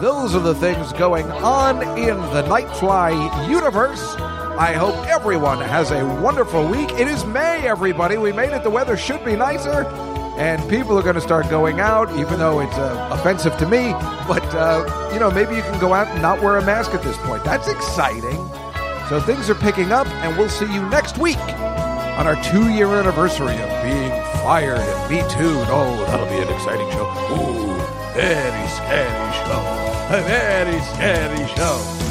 Those are the things going on in the Nightfly universe. I hope everyone has a wonderful week. It is May, everybody. We made it. The weather should be nicer, and people are going to start going out, even though it's uh, offensive to me. But, uh, you know, maybe you can go out and not wear a mask at this point. That's exciting. So things are picking up, and we'll see you next week on our two year anniversary of being fired and Me Too. Oh, that'll be an exciting show. Ooh, a very scary show. A very scary show.